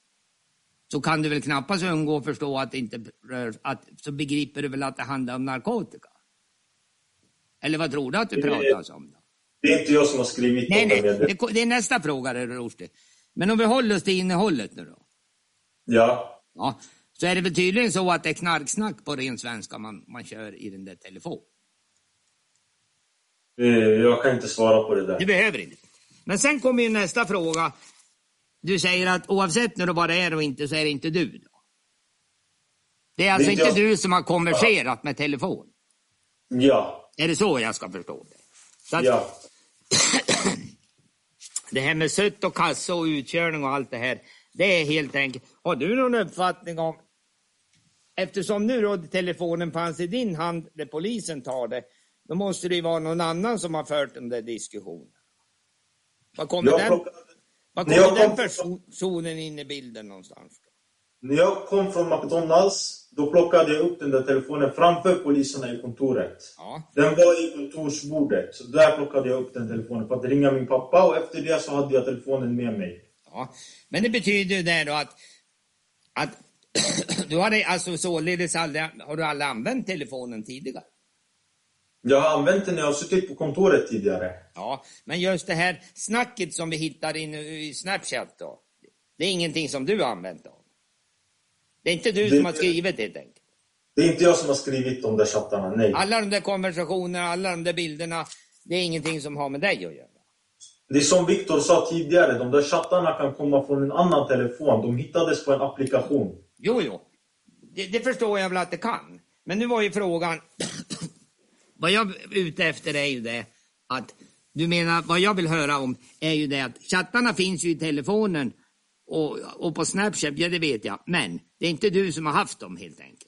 Så kan du väl knappast undgå att förstå att det inte rör, att, så begriper du väl att det handlar om narkotika? Eller vad tror du att du pratar om? Då? Det är inte jag som har skrivit Nej, nej, det, det är nästa fråga det Rushdie. Men om vi håller oss till innehållet nu då. Ja. Ja, så är det väl tydligen så att det är knarksnack på ren svenska man, man kör i den där telefonen. Eh, Jag kan inte svara på det där. Du behöver inte. Men sen kommer ju nästa fråga. Du säger att oavsett när du det är och inte så är det inte du. Då. Det är alltså Det är inte inte jag. du som har konverserat med telefon. Ja. Är det så jag ska förstå det? Att Ja. Det här med sött och kassa och utkörning och allt det här. Det är helt enkelt. Har du någon uppfattning om Eftersom nu då telefonen fanns i din hand där polisen tar det. Då måste det ju vara någon annan som har fört den där diskussionen. Vad kommer Jag den, när kommer den personen in i bilden någonstans? när jag kom från McDonalds, då plockade jag upp den där telefonen framför poliserna i kontoret. Ja. Den var i kontorsbordet, så där plockade jag upp den telefonen för att ringa min pappa och efter det så hade jag telefonen med mig. Ja, men det betyder ju det då att, att du har alltså således aldrig, har du aldrig använt telefonen tidigare? Jag har använt den när jag har suttit på kontoret tidigare. Ja, men just det här snacket som vi hittar inne i Snapchat då. Det är ingenting som du har använt av? Det är inte du Det- som har skrivit helt enkelt? Det är inte jag som har skrivit de där chattarna, nej. Alla de där konversationerna, alla de där bilderna, det är ingenting som har med dig att göra? Det är som Viktor sa tidigare, de där chattarna kan komma från en annan telefon. De hittades på en applikation. Jo, jo. Det, det förstår jag väl att det kan. Men nu var ju frågan, vad jag är ute efter är ju det att, du menar, vad jag vill höra om är ju det att chattarna finns ju i telefonen och, och på Snapchat, ja det vet jag. Men det är inte du som har haft dem helt enkelt.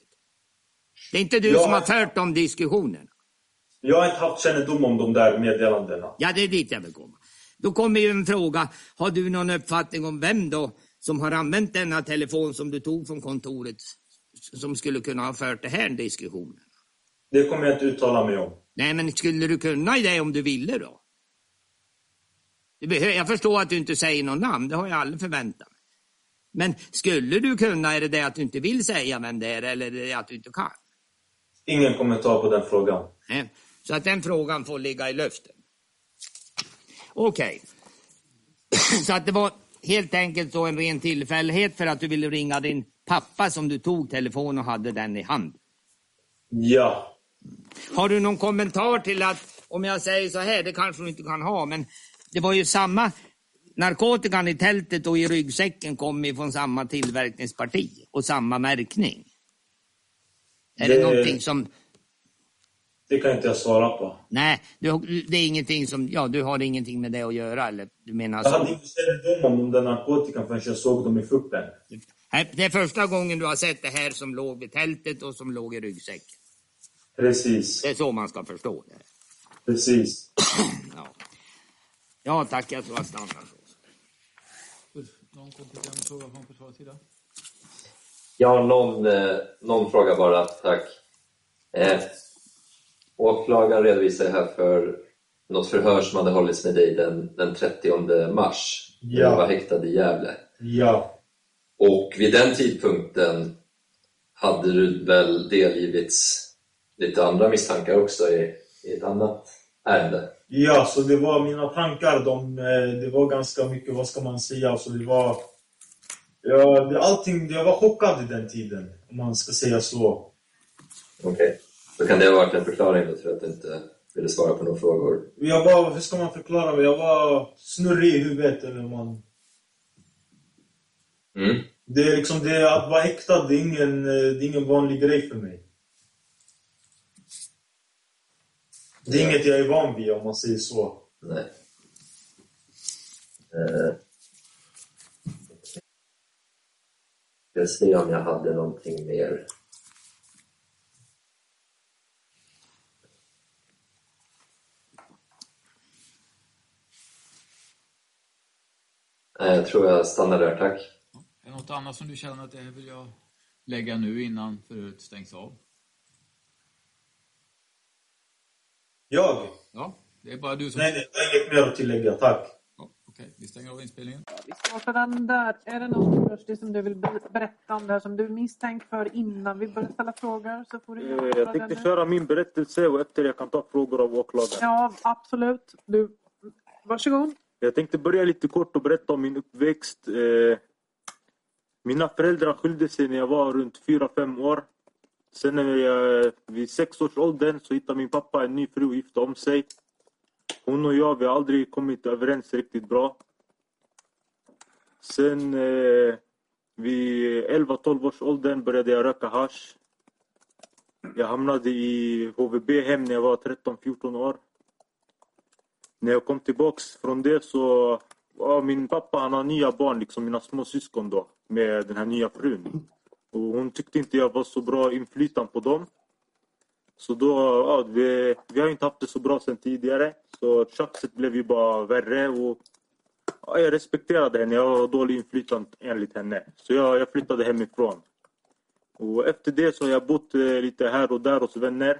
Det är inte du Ja. som har fört de diskussionerna. Jag har inte haft kännedom om de där meddelandena. Ja, det är dit jag vill komma. Då kommer ju en fråga, har du någon uppfattning om vem då som har använt denna telefon som du tog från kontoret som skulle kunna ha fört den här diskussionen? Det kommer jag inte uttala mig om. Nej, men skulle du kunna det om du ville då? Jag förstår att du inte säger någon namn, det har jag aldrig förväntat mig. Men skulle du kunna, är det det att du inte vill säga vem det är eller är det att du inte kan? Ingen kommentar på den frågan. Nej. Så att den frågan får ligga i luften. Okej. Så att det var helt enkelt så en ren tillfällighet för att du ville ringa din pappa som du tog telefon och hade den i hand. Ja. Har du någon kommentar till att om jag säger så här, det kanske du inte kan ha, men det var ju samma narkotikan i tältet och i ryggsäcken kom ifrån samma tillverkningsparti och samma märkning. Är det, Det- någonting som, Det kan inte jag svara på. nej, du, det är ingenting som, ja du har ingenting med det att göra eller du menar Jag hade så? inte kännedom om den narkotikan förrän jag såg dem i fuppen. Det är första gången du har sett det här som låg vid tältet och som låg i ryggsäcken. Precis. Det är så man ska förstå det. Precis. Ja, ja tack, jag tror jag stannar så. Någon kompletterande fråga från försvarets sida? Jag har någon, eh, någon fråga bara, tack. Eh, åklagaren redovisade här för något förhör som hade hållits med dig den, den 30 mars. Ja. Du var häktad i Gävle. Ja. Och vid den tidpunkten hade du väl delgivits lite andra misstankar också i, i ett annat ärende? Ja, så det var mina tankar. De, eh, det var ganska mycket, vad ska man säga, så det var... Ja, det, allting, jag var chockad i den tiden, om man ska säga så. Okej. Då kan det ha varit en förklaring då till att du inte ville svara på några frågor. Jag var, hur ska man förklara mig? Jag var snurrig i huvudet, eller man... Mm. Det är liksom, det, att vara häktad, det är, ingen, eh, det är ingen vanlig grej för mig. Det är inget jag är van vid, om man säger så. Nej. Eh. Jag ska se om jag hade någonting mer. Nej, jag tror jag stannar där, tack. Är det något annat som du känner att det här vill jag lägga nu innan förhöret stängs av? Jag? Ja, det är bara du som... Nej, nej, jag har inget mer att tillägga, tack. Ja, Okej, vi stänger av inspelningen. Vi startar den där. Är det något Rushdie, som du vill be- berätta om det här som du är misstänkt för innan vi börjar ställa frågor? Så får du Eh, göra Jag tänkte köra min berättelse och efter jag kan ta frågor av åklagaren. Ja, absolut. Du, varsågod. Jag tänkte börja lite kort och berätta om min uppväxt. Eh, Mina föräldrar skilde sig när jag var runt 4-5 år. Sen när jag, vid sex års åldern så hittade min pappa en ny fru och gifte om sig. Hon och jag, vi har aldrig kommit överens riktigt bra. Sen eh, vid 11-12 års åldern började jag röka hasch. Jag hamnade i HVB-hem när jag var 13-14 år. När jag kom tillbaks från det så... Ja, min pappa han har nya barn, liksom mina små syskon då, med den här nya frun. Och hon tyckte inte jag var så bra inflytande på dem. Så då, ja, vi, vi har inte haft det så bra sen tidigare. Så tjafset blev ju bara värre och ja, jag respekterade henne. Jag har dålig inflytande enligt henne. Så jag, jag flyttade hemifrån. Och efter det så har jag bott eh, lite här och där hos vänner.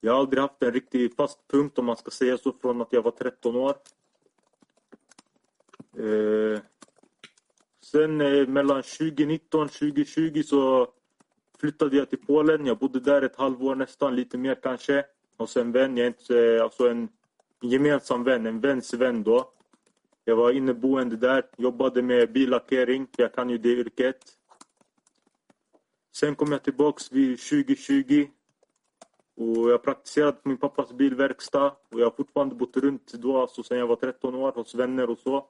Jag har aldrig haft en riktig fast punkt om man ska säga så från att jag var 13 år. Eh, sen eh, mellan 2019 och 2020 så flyttade jag till Polen. Jag bodde där ett halvår nästan, lite mer kanske. Hos en vän, jag är inte, eh, alltså en gemensam vän, en väns vän då. Jag var inneboende där, jobbade med billackering, jag kan ju det yrket. Sen kom jag tillbaks vid 2020 och jag praktiserade på min pappas bilverkstad och jag har fortfarande bott runt då, alltså sen jag var 13 år, hos vänner och så.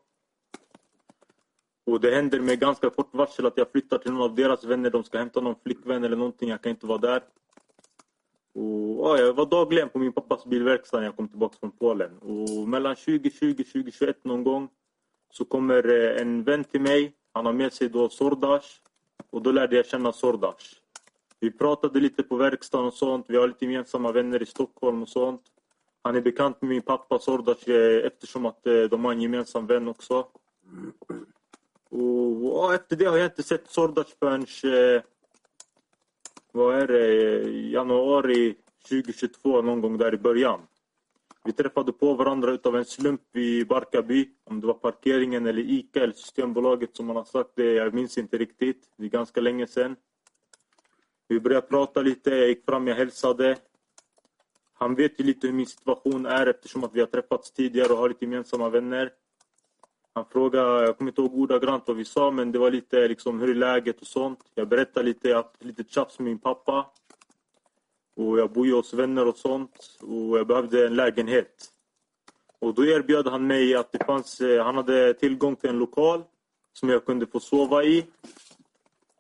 Och det händer med ganska kort varsel att jag flyttar till någon av deras vänner. De ska hämta någon flickvän eller någonting. Jag kan inte vara där. Och, ja, jag var dagligen på min pappas bilverkstad när jag kom tillbaka från Polen. Och mellan 2020 och 2021 någon gång så kommer eh, en vän till mig. Han har med sig då Sordas. Och då lärde jag känna Sordas. Vi pratade lite på verkstaden och sånt. Vi har lite gemensamma vänner i Stockholm och sånt. Han är bekant med min pappa Sordas eh, eftersom att eh, de har en gemensam vän också. Och och, efter det har jag inte sett Sordas förrän eh, vad är det, januari 2022 någon gång där i början. Vi träffade på varandra utav en slump i Barkarby. Om det var parkeringen eller Ica eller Systembolaget som man har sagt det. Jag minns inte riktigt. Det är ganska länge sedan. Vi började prata lite. Jag gick fram, jag hälsade. Han vet ju lite hur min situation är eftersom att vi har träffats tidigare och har lite gemensamma vänner. Han frågade, jag kommer inte ihåg ordagrant vad vi sa, men det var lite liksom, hur är läget och sånt. Jag berättade lite, jag hade haft lite tjafs med min pappa. Och jag bor ju hos vänner och sånt. Och jag behövde en lägenhet. Och då erbjöd han mig att det fanns, eh, han hade tillgång till en lokal som jag kunde få sova i.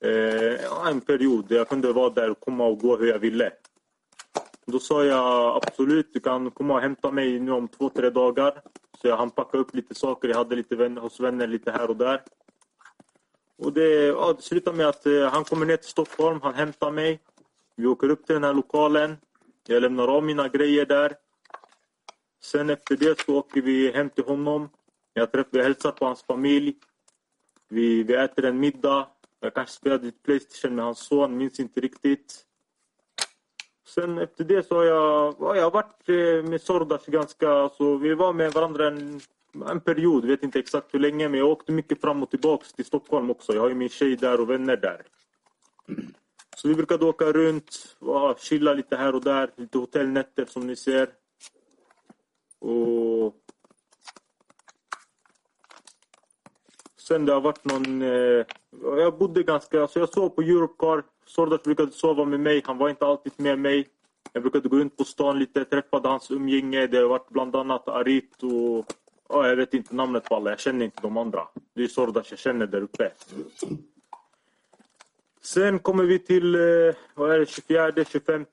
Eh, en period. Jag kunde vara där och komma och gå hur jag ville. Då sa jag absolut, du kan komma och hämta mig nu om två, tre dagar. Så jag hann packa upp lite saker. Jag hade lite vänner hos vänner lite här och där. Och det, ja, det slutade med att eh, han kommer ner till Stockholm, han hämtar mig. Vi åker upp till den här lokalen. Jag lämnar av mina grejer där. Sen efter det så åker vi hem till honom. Jag träffar, jag hälsar på hans familj. Vi, vi äter en middag. Jag kanske spelade lite Playstation med hans son, minns inte riktigt. Sen efter det så har jag, jag har varit eh, med Sordas ganska... Alltså, vi var med varandra en, en period, vet inte exakt hur länge, men jag åkte mycket fram och tillbaka till Stockholm också. Jag har ju min tjej där och vänner där. Så vi brukade åka runt, och chilla lite här och där, lite hotellnätter som ni ser. Och... Sen det har varit någon... Eh, jag bodde ganska... Alltså jag sov på Europcar. Sordas brukade sova med mig. Han var inte alltid med mig. Jag brukade gå runt på stan lite, träffade hans umgänge. Det har varit bland annat Arit och... Ja, jag vet inte namnet på alla. Jag känner inte de andra. Det är Sordas jag känner där uppe. Sen kommer vi till vad är det, 24, 25.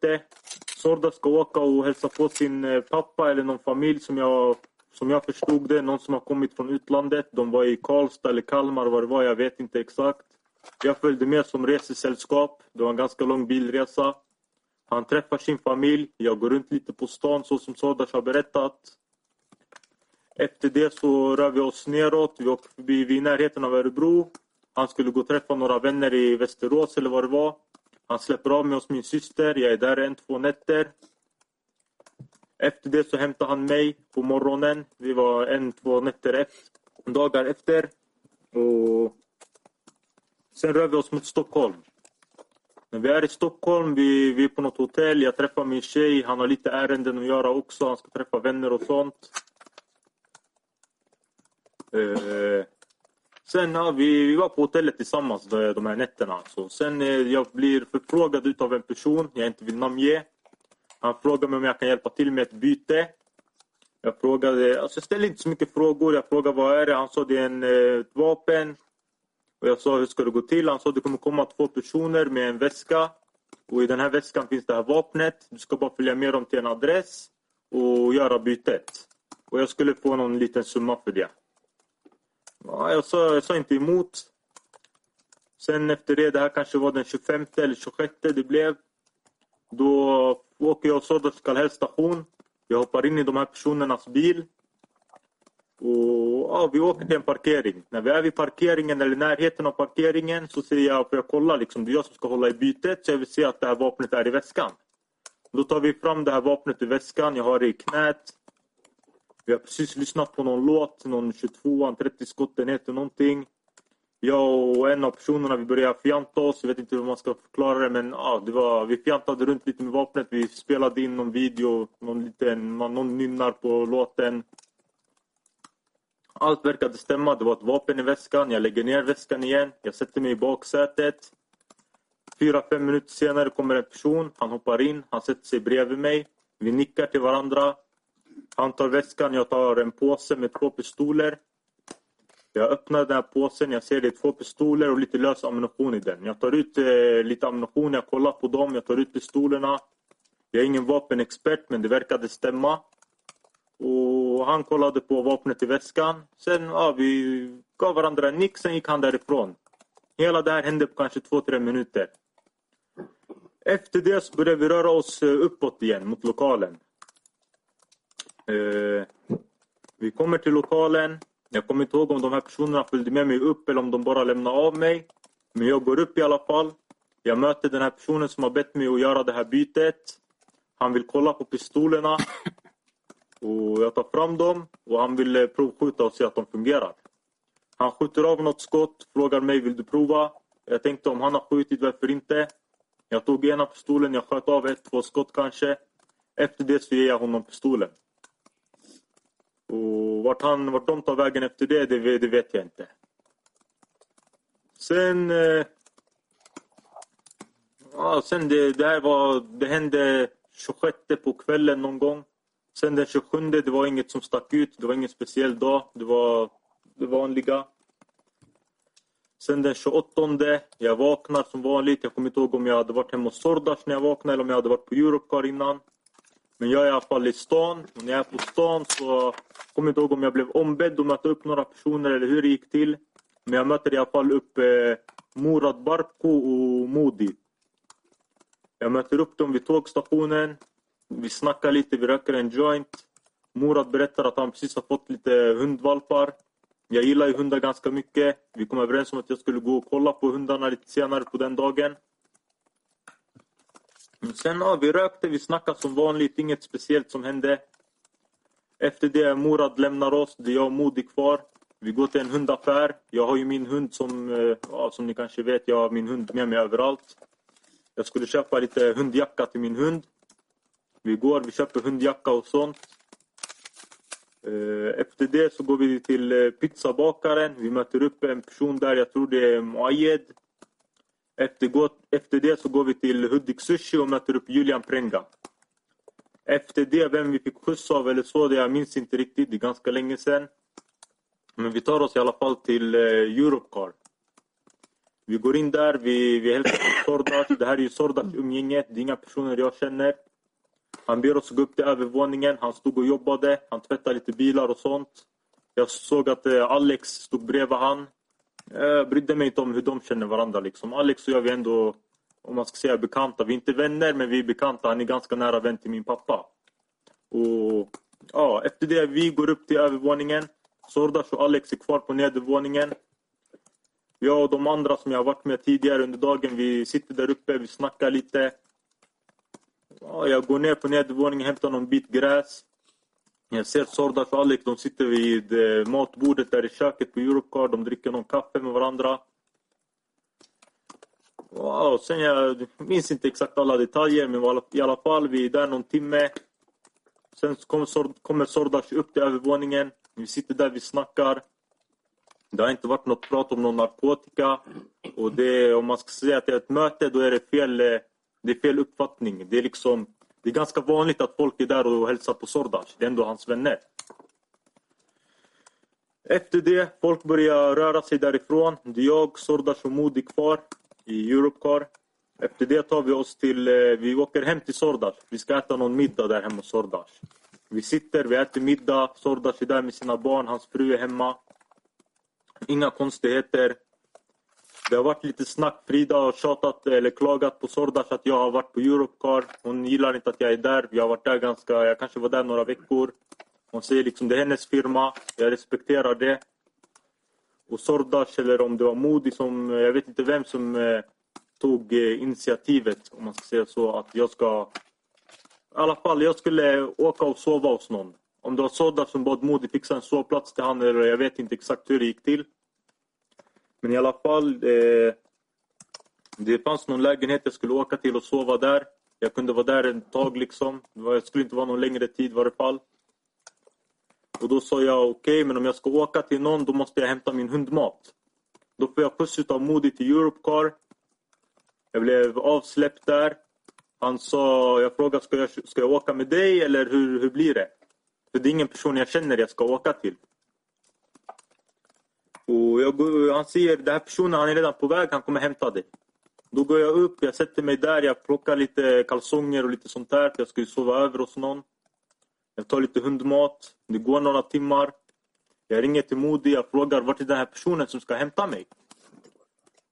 Sorda ska åka och hälsa på sin pappa eller någon familj som jag, som jag förstod det. Någon som har kommit från utlandet. De var i Karlstad eller Kalmar, vad det var, jag vet inte exakt. Jag följde med som resesällskap. Det var en ganska lång bilresa. Han träffar sin familj. Jag går runt lite på stan så som Sadash har berättat. Efter det så rör vi oss neråt. Vi åker förbi vid närheten av Örebro. Han skulle gå och träffa några vänner i Västerås eller vad det var. Han släpper av mig hos min syster. Jag är där en, två nätter. Efter det så hämtar han mig på morgonen. Vi var en, två nätter efter, dagar efter. Och sen rör vi oss mot Stockholm. När vi är i Stockholm, vi, vi är på något hotell. Jag träffar min tjej. Han har lite ärenden att göra också. Han ska träffa vänner och sånt. Eh, Sen ja, vi, vi var på hotellet tillsammans de här nätterna. Så sen eh, jag blir förfrågad av en person jag inte vill namnge. Han frågar mig om jag kan hjälpa till med ett byte. Jag frågade, alltså jag ställde inte så mycket frågor. Jag frågade vad är det? Han sa det är en, eh, ett vapen. Och jag sa hur ska det gå till? Han sa det kommer komma två personer med en väska. Och i den här väskan finns det här vapnet. Du ska bara följa med dem till en adress och göra bytet. Och jag skulle få någon liten summa för det. Ja, jag, sa, jag sa inte emot. Sen efter det, det här kanske var den 25 eller 26 det blev. Då åker jag och Sodos till Kallhälls station. Jag hoppar in i de här personernas bil. Och ja, Vi åker till en parkering. När vi är vid parkeringen eller närheten av parkeringen så säger jag, får jag kolla liksom, det är jag som ska hålla i bytet så jag vill se att det här vapnet är i väskan. Då tar vi fram det här vapnet ur väskan, jag har det i knät. Vi har precis lyssnat på någon låt, någon 22 30 skotten heter någonting. Jag och en av personerna vi började fjanta oss, jag vet inte hur man ska förklara det men ja, det var, vi fjantade runt lite med vapnet. Vi spelade in någon video, någon, liten, någon nynnar på låten. Allt verkade stämma, det var ett vapen i väskan. Jag lägger ner väskan igen, jag sätter mig i baksätet. Fyra, fem minuter senare kommer en person, han hoppar in, han sätter sig bredvid mig. Vi nickar till varandra. Han tar väskan, jag tar en påse med två pistoler. Jag öppnar den här påsen, jag ser det är två pistoler och lite lös ammunition i den. Jag tar ut eh, lite ammunition, jag kollar på dem, jag tar ut pistolerna. Jag är ingen vapenexpert men det verkade stämma. Och han kollade på vapnet i väskan. Sen ja, vi gav varandra en nick, sen gick han därifrån. Hela det här hände på kanske två, tre minuter. Efter det så började vi röra oss eh, uppåt igen mot lokalen. Eh, vi kommer till lokalen. Jag kommer inte ihåg om de här personerna följde med mig upp eller om de bara lämnade av mig. Men jag går upp i alla fall. Jag möter den här personen som har bett mig att göra det här bytet. Han vill kolla på pistolerna. Och jag tar fram dem och han vill eh, provskjuta och se att de fungerar. Han skjuter av något skott, frågar mig vill du prova? Jag tänkte om han har skjutit, varför inte? Jag tog ena pistolen, jag sköt av ett, två skott kanske. Efter det så ger jag honom pistolen. Och vart, han, vart de tar vägen efter det, det, det vet jag inte. Sen... Eh, Ja, sen det, det här var, det hände 26 på kvällen någon gång. Sen den 27, det var inget som stack ut. Det var ingen speciell dag. Det var det vanliga. Sen den 28, jag vaknar som vanligt. Jag kommer inte ihåg om jag hade varit hemma hos Sordas när jag vaknade eller om jag hade varit på Europcar innan. Men jag är i alla fall i stan. Och när jag är på stan så kommer jag inte ihåg om jag blev ombedd att möta upp några personer eller hur det gick till. Men jag möter i alla fall upp eh, Murad Barko och Modi. Jag möter upp dem vid tågstationen. Vi snackar lite, vi röker en joint. Murad berättar att han precis har fått lite hundvalpar. Jag gillar ju hundar ganska mycket. Vi kom överens om att jag skulle gå och kolla på hundarna lite senare på den dagen. Men sen ja, vi rökte, vi snackade som vanligt, inget speciellt som hände. Efter det Murad lämnar oss, det är jag och Modi kvar. Vi går till en hundaffär. Jag har ju min hund som, eh, ja, som ni kanske vet, jag har min hund med mig överallt. Jag skulle köpa lite hundjacka till min hund. Vi går, vi köper hundjacka och sånt. Eh, efter det så går vi till eh, pizzabakaren. Vi möter upp en person där, jag tror det är Muayed. Efter, efter det så går vi till Hudik Sushi och möter upp Julian Prenga. Efter det, vem vi fick skjuts av eller så, det jag minns inte riktigt. Det är ganska länge sedan. Men vi tar oss i alla fall till eh, Europcar. Vi går in där, vi, vi hälsar på Sordas. Det här är ju Sordas umgänget, det är inga personer jag känner. Han ber oss gå upp till övervåningen. Han stod och jobbade. Han tvättade lite bilar och sånt. Jag såg att eh, Alex stod bredvid han. Jag brydde mig inte om hur de känner varandra. Liksom. Alex och jag vi är ändå, om man ska säga bekanta. Vi är inte vänner, men vi är bekanta. Han är ganska nära vän till min pappa. Och ja, Efter det vi går upp till övervåningen. Sordas och Alex är kvar på nedervåningen. Jag och de andra som jag har varit med tidigare under dagen, vi sitter där uppe, vi snackar lite. Jag går ner på nedervåningen, hämtar någon bit gräs. Jag ser Sordas och Alex, de sitter vid eh, matbordet där i köket på Europcar. De dricker någon kaffe med varandra. Wow, sen jag minns inte exakt alla detaljer, men i alla fall, vi är där någon timme. Sen kommer Sordas upp till övervåningen. Vi sitter där, vi snackar. Det har inte varit något prat om någon narkotika. Och det, om man ska säga att det är ett möte, då är det fel, eh, det är fel uppfattning. Det är, liksom, det är ganska vanligt att folk är där och hälsar på Sordas. Det är ändå hans vänner. Efter det, folk börjar röra sig därifrån. Det är jag, Sordas och Modi kvar i Europcar. Efter det tar vi oss till, eh, vi åker hem till Sordas. Vi ska äta någon middag där hemma hos Sordas. Vi sitter, vi äter middag. Sordas är där med sina barn, hans fru är hemma. Inga konstigheter. Det har varit lite snack. Frida har tjatat eller klagat på Sordas att jag har varit på Europcar. Hon gillar inte att jag är där. Jag har varit där ganska, jag kanske var där några veckor. Hon säger liksom det är hennes firma. Jag respekterar det. Och Sordas, eller om det var Modi som, jag vet inte vem som eh, tog eh, initiativet, om man ska säga så, att jag ska... I alla fall, jag skulle åka och sova hos någon. Om det var Sordas som bad Modi fixa en sovplats till han eller jag vet inte exakt hur det gick till. Men i alla fall, eh, det fanns någon lägenhet jag skulle åka till och sova där. Jag kunde vara där en tag liksom. Det skulle inte vara någon längre tid i varje fall. Och då sa jag okej, okay, men om jag ska åka till någon då måste jag hämta min hundmat. Då får jag skjuts av Modi till Europcar. Jag blev avsläppt där. Han sa, jag frågade ska jag, ska jag åka med dig eller hur, hur blir det? För det är ingen person jag känner jag ska åka till. Och jag, han säger, den här personen han är redan på väg, han kommer hämta dig. Då går jag upp, jag sätter mig där, jag plockar lite kalsonger och lite sånt där. Jag ska ju sova över hos någon. Jag tar lite hundmat. Det går några timmar. Jag ringer till Modi, jag frågar vart är den här personen som ska hämta mig?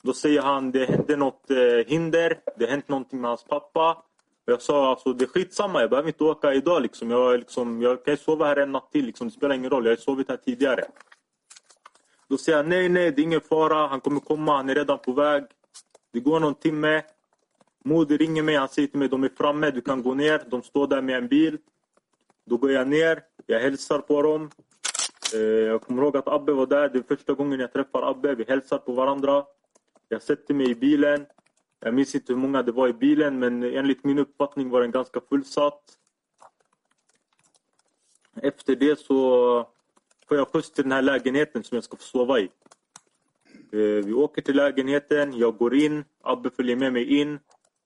Då säger han, det hände något eh, hinder, det har hänt någonting med hans pappa. Och Jag sa alltså det är skitsamma, jag behöver inte åka idag. Liksom. Jag, liksom, jag kan sova här en natt till, liksom. det spelar ingen roll. Jag har sovit här tidigare. Då säger han nej, nej, det är ingen fara. Han kommer komma, han är redan på väg. Det går någon timme. Modi ringer mig, han säger till mig de är framme, du kan gå ner. De står där med en bil. Då går jag ner, jag hälsar på dem. Eh, jag kommer ihåg att Abbe var där, det är första gången jag träffar Abbe. Vi hälsar på varandra. Jag sätter mig i bilen. Jag minns inte hur många det var i bilen men enligt min uppfattning var den ganska fullsatt. Efter det så får jag skjuts till den här lägenheten som jag ska få sova i. Eh, vi åker till lägenheten, jag går in, Abbe följer med mig in.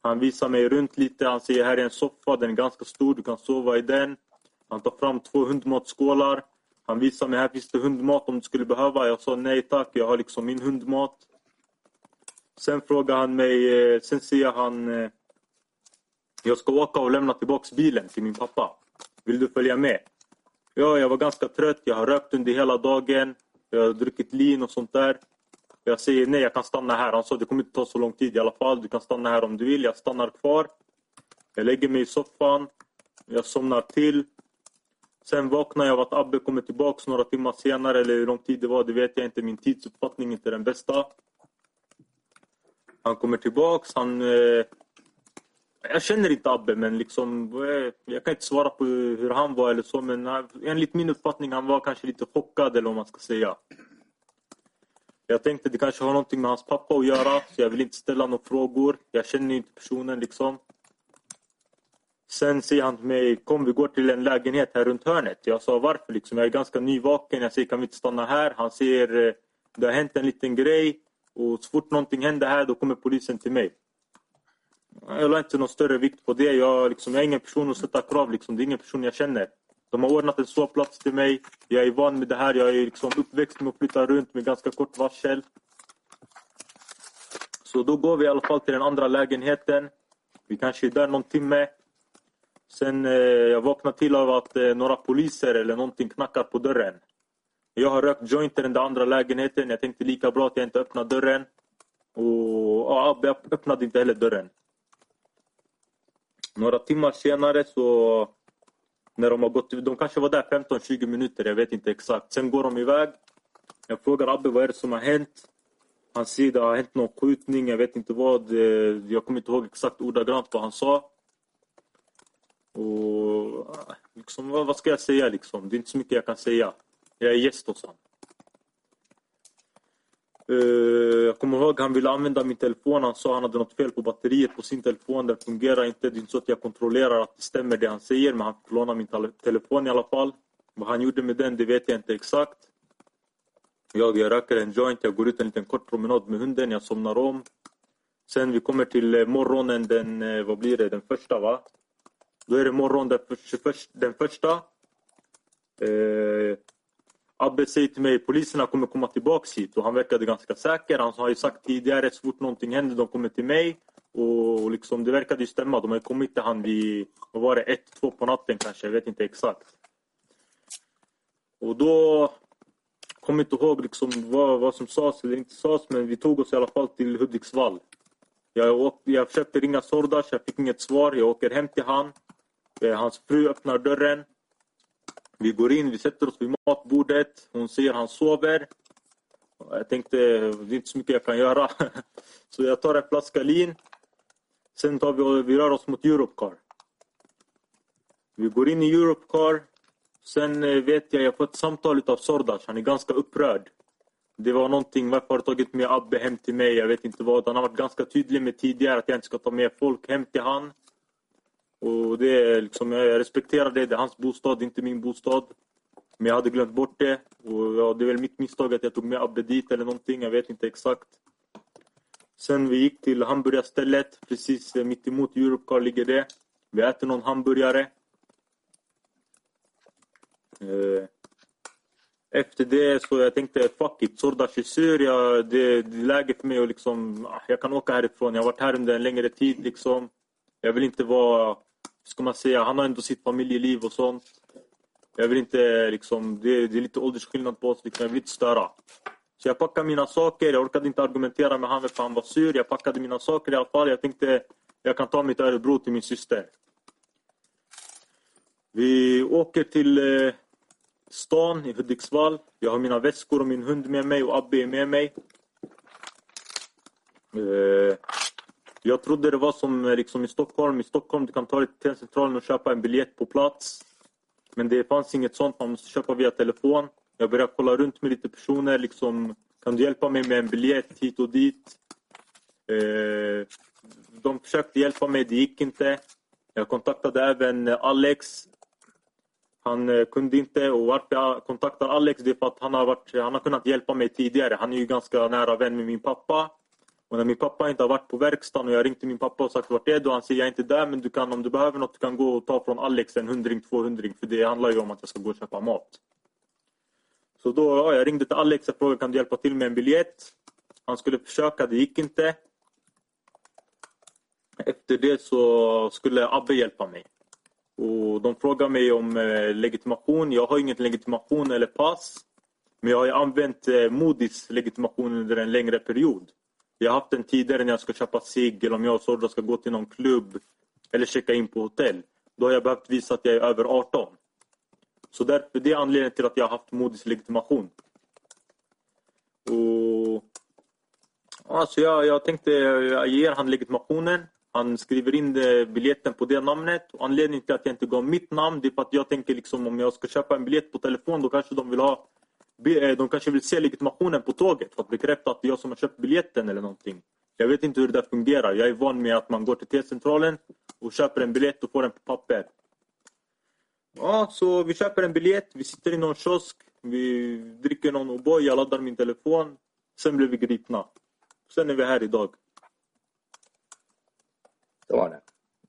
Han visar mig runt lite. Han säger här är en soffa, den är ganska stor, du kan sova i den. Han tar fram två hundmatskålar. Han visar mig, här finns det hundmat om du skulle behöva. Jag sa nej tack, jag har liksom min hundmat. Sen frågar han mig, eh, sen säger han eh, jag ska åka och lämna tillbaks bilen till min pappa. Vill du följa med? Ja, jag var ganska trött. Jag har rökt under hela dagen. Jag har druckit lin och sånt där. Jag säger nej, jag kan stanna här. Han sa det kommer inte ta så lång tid i alla fall. Du kan stanna här om du vill. Jag stannar kvar. Jag lägger mig i soffan. Jag somnar till. Sen vaknar jag av att Abbe kommer tillbaks några timmar senare. Eller hur lång tid det var, det vet jag inte. Min tidsuppfattning är inte den bästa. Han kommer tillbaks. Han... Eh, jag känner inte Abbe, men liksom, eh, jag kan inte svara på hur han var eller så. Men eh, enligt min uppfattning han var kanske lite chockad eller vad man ska säga. Jag tänkte det kanske har någonting med hans pappa att göra, så jag vill inte ställa några frågor. Jag känner inte personen liksom. Sen säger han till mig, kom vi går till en lägenhet här runt hörnet. Jag sa varför liksom, jag är ganska nyvaken. Jag säger, kan vi inte stanna här? Han säger, eh, det har hänt en liten grej. Och så fort någonting händer här, då kommer polisen till mig. Jag la inte någon större vikt på det. Jag, liksom, jag är ingen person att sätta krav. Liksom. Det är ingen person jag känner. De har ordnat en sovplats till mig. Jag är van med det här. Jag är liksom uppväxt med att flytta runt med ganska kort varsel. Så då går vi i alla fall till den andra lägenheten. Vi kanske är där någon timme. Sen eh, jag vaknar till av att eh, några poliser eller någonting knackar på dörren. Jag har rökt joint i den där andra lägenheten. Jag tänkte lika bra att jag inte öppnar dörren. Och ja, jag öppnade inte heller dörren. Några timmar senare så när de har gått, de kanske var där 15-20 minuter, jag vet inte exakt. Sen går de iväg. Jag frågar Abbe vad är det som har hänt. Han säger det har hänt någon skjutning, jag vet inte vad. Eh, jag kommer inte ihåg exakt ordagrant vad han sa. Och ah, liksom, vad ska jag säga liksom? Det är inte så mycket jag kan säga. Jag är gäst hos honom. Eh, jag kommer ihåg han ville använda min telefon. Han sa han hade något fel på batteriet på sin telefon. Den fungerar inte. Det är inte så att jag kontrollerar att det stämmer det han säger. Men han fick låna min telefon i alla fall. Vad han gjorde med den, det vet jag inte exakt. Jag, jag röker en joint. Jag går ut en liten kort promenad med hunden. Jag somnar om. Sen vi kommer till eh, morgonen den, eh, vad blir det, den första va? Då är det morgon den, för, den första. Eh, Abbe säger till mig poliserna kommer komma tillbaka hit och han verkade ganska säker. Han har ju sagt tidigare så fort någonting händer de kommer till mig. Och liksom, det verkade ju stämma. De har kommit till han vid, vad var det, ett, två på natten kanske. Jag vet inte exakt. Och då kommer inte ihåg liksom vad, vad som sades eller inte sades men vi tog oss i alla fall till Hudiksvall. Jag, åkte, jag försökte ringa Sordas, jag fick inget svar. Jag åker hem till han. Eh, hans fru öppnar dörren. Vi går in, vi sätter oss vid matbordet. Hon säger han sover. Jag tänkte, det är inte så mycket jag kan göra. Så jag tar en flaska lin. Sen tar vi, vi rör oss mot Europcar. Vi går in i Europcar. Sen eh, vet jag, jag får ett samtal av Sordas. Han är ganska upprörd. Det var någonting, varför har du tagit med Abbe hem till mig? Jag vet inte vad. Han har varit ganska tydlig med tidigare att jag inte ska ta med folk hem till han. Och det är liksom, jag respekterar det. Det är hans bostad, inte min bostad. Men jag hade glömt bort det. Och ja, det är väl mitt misstag att jag tog med Abbe dit eller någonting. Jag vet inte exakt. Sen vi gick till hamburgarstället. Precis eh, mitt emot Europcar ligger det. Vi äter någon hamburgare. Eh, efter det så jag tänkte fuck it, Sordas är sur. Jag, det, det är läge för mig att liksom, ah, jag kan åka härifrån. Jag har varit här under en längre tid. Liksom. Jag vill inte vara ska man säga, han har ändå sitt familjeliv och sånt. Jag vill inte liksom, det, det är lite åldersskillnad på oss, liksom, jag vill inte störa. Så jag packade mina saker, jag orkade inte argumentera med honom för han var sur. Jag packade mina saker i alla fall. Jag tänkte jag kan ta mitt Örebro till min syster. Vi åker till eh, stan i Hudiksvall. Jag har mina väskor och min hund med mig och Abbe är med mig. Eh, jag trodde det var som eh, liksom i Stockholm. I Stockholm du kan ta dig till centralen och köpa en biljett på plats. Men det fanns inget sånt. Man måste köpa via telefon. Jag började kolla runt med lite personer. Liksom, kan du hjälpa mig med en biljett hit och dit? Eh, de försökte hjälpa mig, det gick inte. Jag kontaktade även eh, Alex. Han eh, kunde inte. Och varför jag kontaktar Alex det är för att han har, varit, han har kunnat hjälpa mig tidigare. Han är ju ganska nära vän med min pappa. Och när min pappa inte har varit på verkstaden och jag ringt till min pappa och sagt vart är du? Han säger jag är inte där men du kan, om du behöver något du kan gå och ta från Alex en hundring, tvåhundring för det handlar ju om att jag ska gå och köpa mat. Så då, ja, jag ringde till Alex och frågade kan du hjälpa till med en biljett? Han skulle försöka, det gick inte. Efter det så skulle Abbe hjälpa mig. Och de frågade mig om eh, legitimation. Jag har ingen legitimation eller pass. Men jag har ju använt eh, Modis legitimation under en längre period. Jag har haft den tidigare när jag ska köpa cigg eller om jag och Sorda ska gå till någon klubb eller checka in på hotell. Då har jag behövt visa att jag är över 18. Så där, det är anledningen till att jag har haft Modis legitimation. Och, alltså jag, jag tänkte jag ger han legitimationen. Han skriver in biljetten på det namnet. Och anledningen till att jag inte gav mitt namn det är för att jag tänker liksom om jag ska köpa en biljett på telefon då kanske de vill ha de kanske vill se legitimationen på tåget för att bekräfta att det är jag som har köpt biljetten eller någonting. Jag vet inte hur det fungerar. Jag är van med att man går till T-centralen och köper en biljett och får den på papper. Ja, så vi köper en biljett, vi sitter i någon kiosk, vi dricker någon O'boy, jag laddar min telefon. Sen blir vi gripna. Sen är vi här idag. Så var det.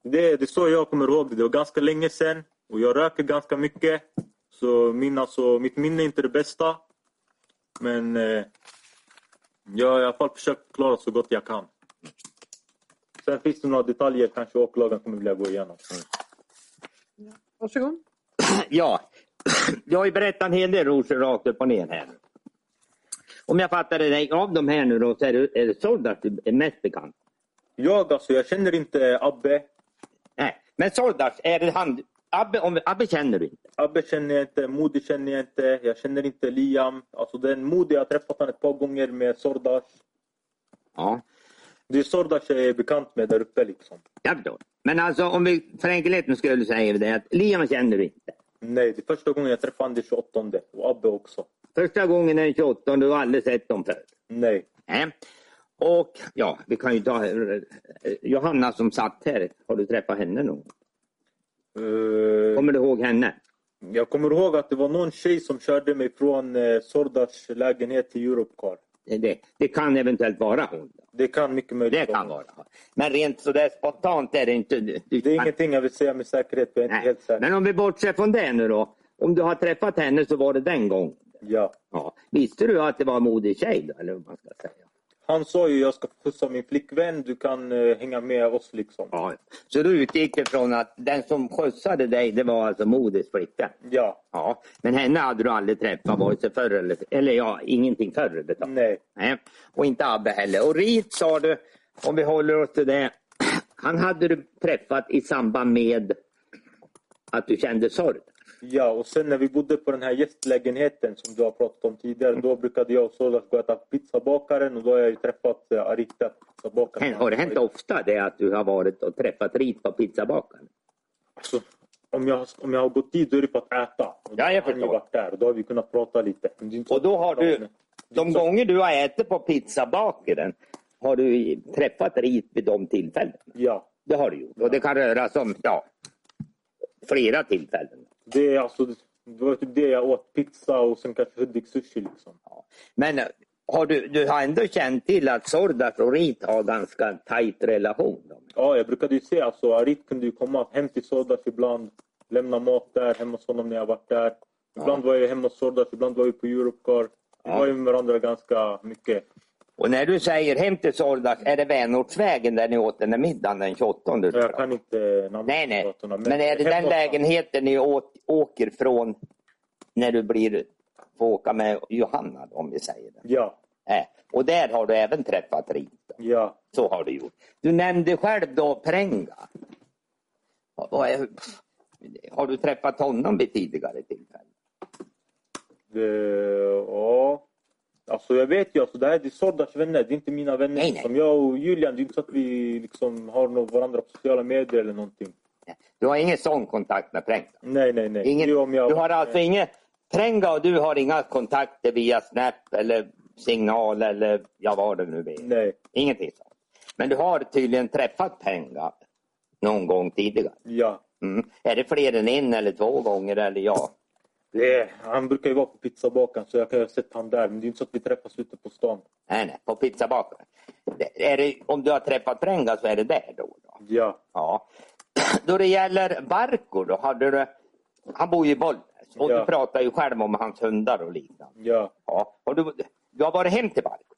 Det, det är så jag kommer ihåg det. Det var ganska länge sedan och jag röker ganska mycket. Så min, alltså, mitt minne är inte det bästa. Men eh, jag har i alla fall försökt klara så gott jag kan. Sen finns det några detaljer kanske åklagaren kommer vilja gå igenom. Varsågod. Ja, jag har ju berättat en hel del Roger rakt upp och ner här. Om jag fattade dig av de här nu då så är det, är det Sordas du är mest bekant. Jag alltså, jag känner inte Abbe. Nej, men Sordas, är det han? Abbe, om, Abbe känner du inte? Abbe känner jag inte, Modi känner jag inte, jag känner inte Liam. Alltså den Modi, jag har träffat honom ett par gånger med Sordas. Ja, Det är Sordas jag är bekant med där uppe liksom. jag förstår. Men alltså om vi för enkelhetens skull säger det att Liam känner du inte. Nej, det är första gången jag träffade honom den 28 och Abbe också. Första gången den 28, du har aldrig sett dem förr. Nej. Nej. Och ja, vi kan ju ta eh, Johanna som satt här. Har du träffat henne någon gång? Eh, Kommer du ihåg henne? Jag kommer ihåg att det var någon tjej som körde mig från eh, Sordas lägenhet till Europcar. Det, det, kan eventuellt vara hon. Det kan mycket möjligt Det kan vara. Men rent sådär spontant är det inte... Du, Det är ingenting jag vill säga med säkerhet, jag är inte helt säker. Men om vi bortser från det nu då. Om du har träffat henne så var det den gången. Ja. Ja. Visste du att det var en modig tjej då, eller vad man ska säga? Han sa ju jag ska skjutsa min flickvän, du kan eh, hänga med oss liksom. Ja. Så du utgick ifrån att den som skjutsade dig det var alltså Modis flicka? Ja. Ja. Men henne hade du aldrig träffat vare sig förr eller... Eller ja, ingenting förr överhuvudtaget. Nej. Nej. Och inte Abbe heller. Och Rit sa du, om vi håller oss till det. Han hade du träffat i samband med att du kände sorg. Ja, och sen när vi bodde på den här gästlägenheten som du har pratat om tidigare, då brukade jag och Solas gå och äta pizzabakaren och då har jag ju träffat eh, Arita, pizzabakaren. Har det hänt ofta det att du har varit och träffat Rit på pizzabakaren? Alltså, om, jag, om jag har gått dit då är det för att äta. Och Ja, jag har förstår. varit där och då har vi kunnat prata lite. Och då har du, de gånger du har ätit på pizzabakaren, har du träffat Rit vid de tillfällena? Ja. Det har du gjort. Och det kan röra sig om ja, flera tillfällen. Det, är alltså, det var typ det jag åt. Pizza och sen kanske Hudik sushi liksom. Men eh, har du, du har ändå känt till att Sordas och Rit har ganska tajt relation? Då? Ja, jag brukade ju se alltså Arit kunde ju komma hem till Sordas ibland. Lämna mat där hemma hos honom när jag varit där. Ibland var jag hemma hos Sordas, ibland var vi på Europcar. Vi Ja. var ju med varandra ganska mycket. Och när du säger hem till Sordas, är det Vänortsvägen där ni åt den där middagen den 28? du Jag kan inte Nej, nej. Men är det den lägenheten ni åker från när du blir, får åka med Johanna, om vi säger det? Ja, Äh. Och där har du även träffat Rit? ja. Så har du gjort. Du nämnde själv då är- Har du träffat honom vid tidigare tillfällen? Det, ja. Alltså jag vet ju, alltså, det här är Sordas vänner, det är inte mina vänner. Nej, nej. Som jag och Julian, det är inte så att vi liksom har någon varandra på sociala medier eller någonting. Du har ingen sån kontakt med Prenga? Nej, nej, nej. Ingen, om jag, du har alltså inga, Prenga och du har inga kontakter via Snap eller signal eller ja, vad det nu är? Nej, Ingenting sånt. Men du har tydligen träffat Prenga någon gång tidigare? ja. Mm. Är det fler än en eller två gånger eller ja? Det han brukar ju vara på pizzabakaren så jag kan ha sett han där. Men det är inte så att vi träffas ute på stan. Nej, nej, på pizzabakaren. Är det, om du har träffat Prenga så är det där då? då. Ja. Ja. Då det gäller Barko då, hade du, han bor ju i Bollnäs och Ja. du pratar ju själv om hans hundar och liknande. Ja. Ja. Har du, du har varit hem till Barko?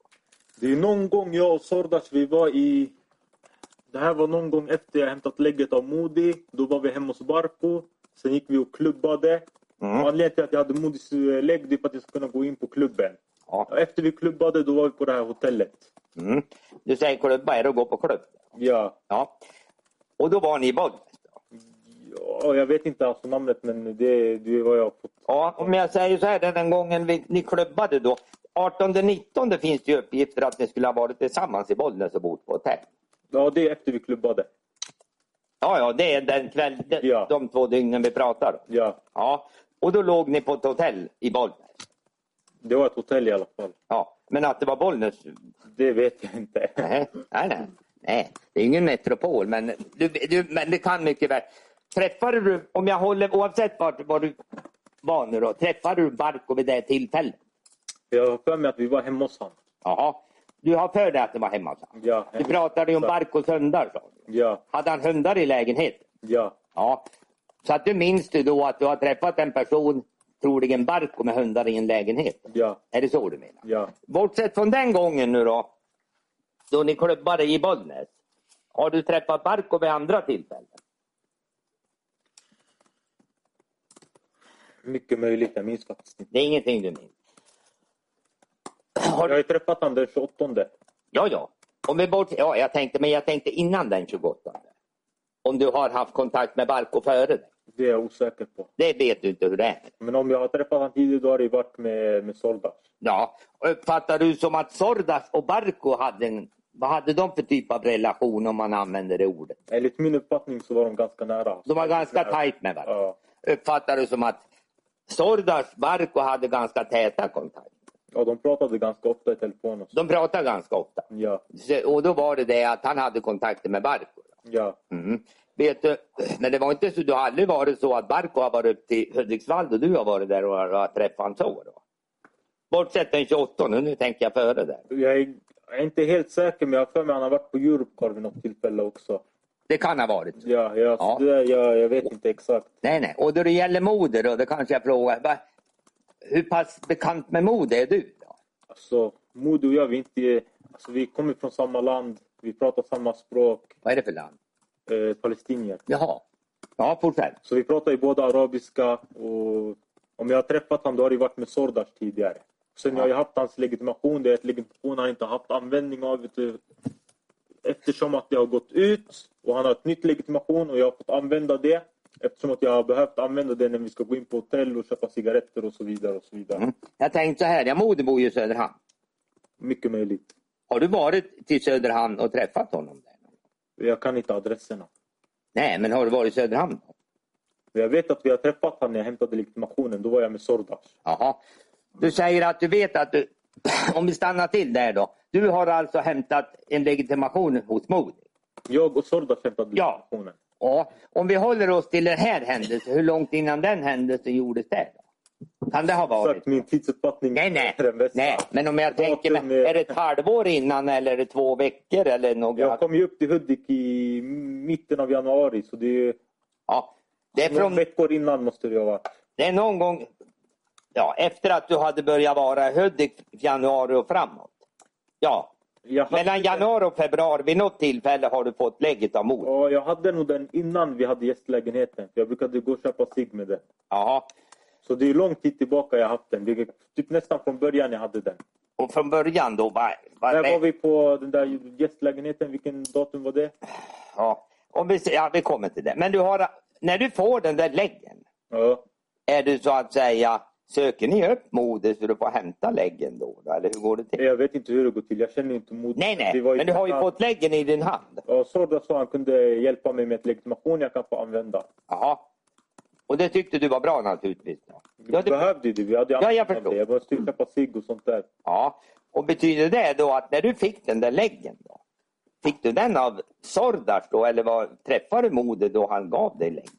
Det är någon gång jag och Sordas, vi var i... Det här var någon gång efter jag hämtat lägget av Modi. Då var vi hemma hos Barko. Sen gick vi och klubbade. Mm. Och Anledningen till att jag hade eh, lägg det är för att jag ska kunna gå in på klubben. Ja. Efter vi klubbade då var vi på det här hotellet. Mm. Du säger klubba, är det att gå på klubb? Ja. Ja. Och då var ni i Bollnäs? ja jag vet inte alltså namnet men det, det är vad jag har fått. Ja, om jag säger så här, den gången vi, ni klubbade då. 18-19 finns det ju uppgifter att ni skulle ha varit tillsammans i Bollnäs och bott på hotell. Ja, det är efter vi klubbade. Ja, ja, det är den kväll, de, Ja. de två dygnen vi pratar. Ja. Ja, och då låg ni på ett hotell i Bollnäs. Det var ett hotell i alla fall. Ja, men att det var Bollnäs? Det vet jag inte. Nej, nej, nej. nej det är ingen metropol, men, du, du, men det kan mycket väl. Träffade du, om jag håller, oavsett var, var du var nu då, träffade du Barko vid det tillfället? Jag har för mig att vi var hemma hos honom. Jaha. Du har för dig att det var hemma hos honom? Ja. Du pratade ju om Barkos hundar. du. Ja. Hade han hundar i lägenheten? Ja. Ja. Så att du minns du då att du har träffat en person, troligen Barko, med hundar i en lägenhet? Ja. Är det så du menar? Ja. Bortsett från den gången nu då, då ni klubbade i Bollnäs. Har du träffat Barko vid andra tillfällen? Mycket möjligt. Jag minns faktiskt inte. Det är ingenting du minns? Jag har ju träffat honom den 28. Ja, ja. Om vi bort, ja jag tänkte, men jag tänkte innan den 28. Om du har haft kontakt med Barko före det. Det är jag osäker på. Det vet du inte hur det är. Men om jag har träffat honom tidigare då har det varit med, med Sordas. Ja, uppfattar du som att Sordas och Barko hade en, vad hade de för typ av relation om man använder det ordet? Enligt min uppfattning så var de ganska nära. De var ganska tajt med varandra. Ja. Uppfattar du som att Sordas Barko hade ganska täta kontakter? ja, de pratade ganska ofta i telefon. Och så. De pratade ganska ofta. Ja. Så- Och då var det det att han hade kontakter med Barko. Ja. Mm. Vet du, men det var inte så, du har aldrig varit så att Barko har varit upp till Hudiksvall och du har varit där och har, träffat honom så då? Bortsett den 28, nu, tänker jag före där. Jag är, jag är inte helt säker men jag har för mig att han har varit på Europcar vid något tillfälle också. Det kan ha varit. Ja, ja, Ja. Det, jag, jag vet inte exakt. Nej, nej. Och då det gäller Moder då, det kanske jag frågar. Va, hur pass bekant med Moder är du? Då? Alltså, Modo och jag, vi, inte, alltså, vi kommer från samma land. Vi pratar samma språk. Vad är det för land? Eh, palestinier. Jaha. Ja, fortsätt. Så vi pratar ju både arabiska och om jag har träffat honom då har det varit med Sordas tidigare. Sen jag har ju haft hans legitimation. Det är ett legitimation han inte haft användning av. Eftersom att det har gått ut och han har ett nytt legitimation och jag har fått använda det. Eftersom att jag har behövt använda det när vi ska gå in på hotell och köpa cigaretter och så vidare. och så vidare. Mm. Jag tänkte så här, ja, Moder bor ju i Söderhamn. Mycket möjligt. Har du varit till Söderhamn och träffat honom där? Jag kan inte adresserna. Nej, men har du varit i Söderhamn? Jag vet att vi har träffat honom när jag hämtade legitimationen. Då var jag med Sordas. Jaha. Du säger att du vet att du, om vi stannar till där då. Du har alltså hämtat en legitimation hos Moder? Jag och Sordas hämtade Ja. legitimationen. Ja, om vi håller oss till den här händelsen, hur långt innan den händelsen gjordes det? Då? Kan det ha varit? Exakt, min tidsuppfattning Nej, nej. är den bästa. nej. Men om jag tänker, mig, är- är det ett halvår innan eller är det två veckor eller några? Jag kom ju upp till Hudik i mitten av januari så det är, Ja, det är några från, veckor innan måste det ha varit. det är någon gång, ja, efter att du hade börjat vara i Hudik januari och framåt. Ja, hade, mellan januari och februari, vid något tillfälle har du fått lägget av mor. Ja, jag hade nog den innan vi hade gästlägenheten. Jag brukade gå och köpa cigg med den. Jaha, Så det är lång tid tillbaka jag haft den. Det är typ nästan från början jag hade den. och från början då, var, var När var vi på den där gästlägenheten? Vilken datum var det? ja, om vi, ja, vi kommer till det. Men du har, när du får den där läggen, Ja. är du så att säga, söker ni upp moder så du får hämta läggen då? Eller hur går det till? Jag vet inte hur det går till. Jag känner inte mot. Nej, nej, men du har ju fått läggen i din hand. Ja, Sorda sa han kunde hjälpa mig med ett legitimation jag kan få använda. Jaha. Och det tyckte du var bra naturligtvis? Vi Ja, behövde det. Vi hade Ja, jag förstår. det. Jag måste ju köpa cigg och sånt där. ja. Och betyder det då att när du fick den där läggen, då, fick du den av Sordas då eller var, träffade du moder då han gav dig läggen?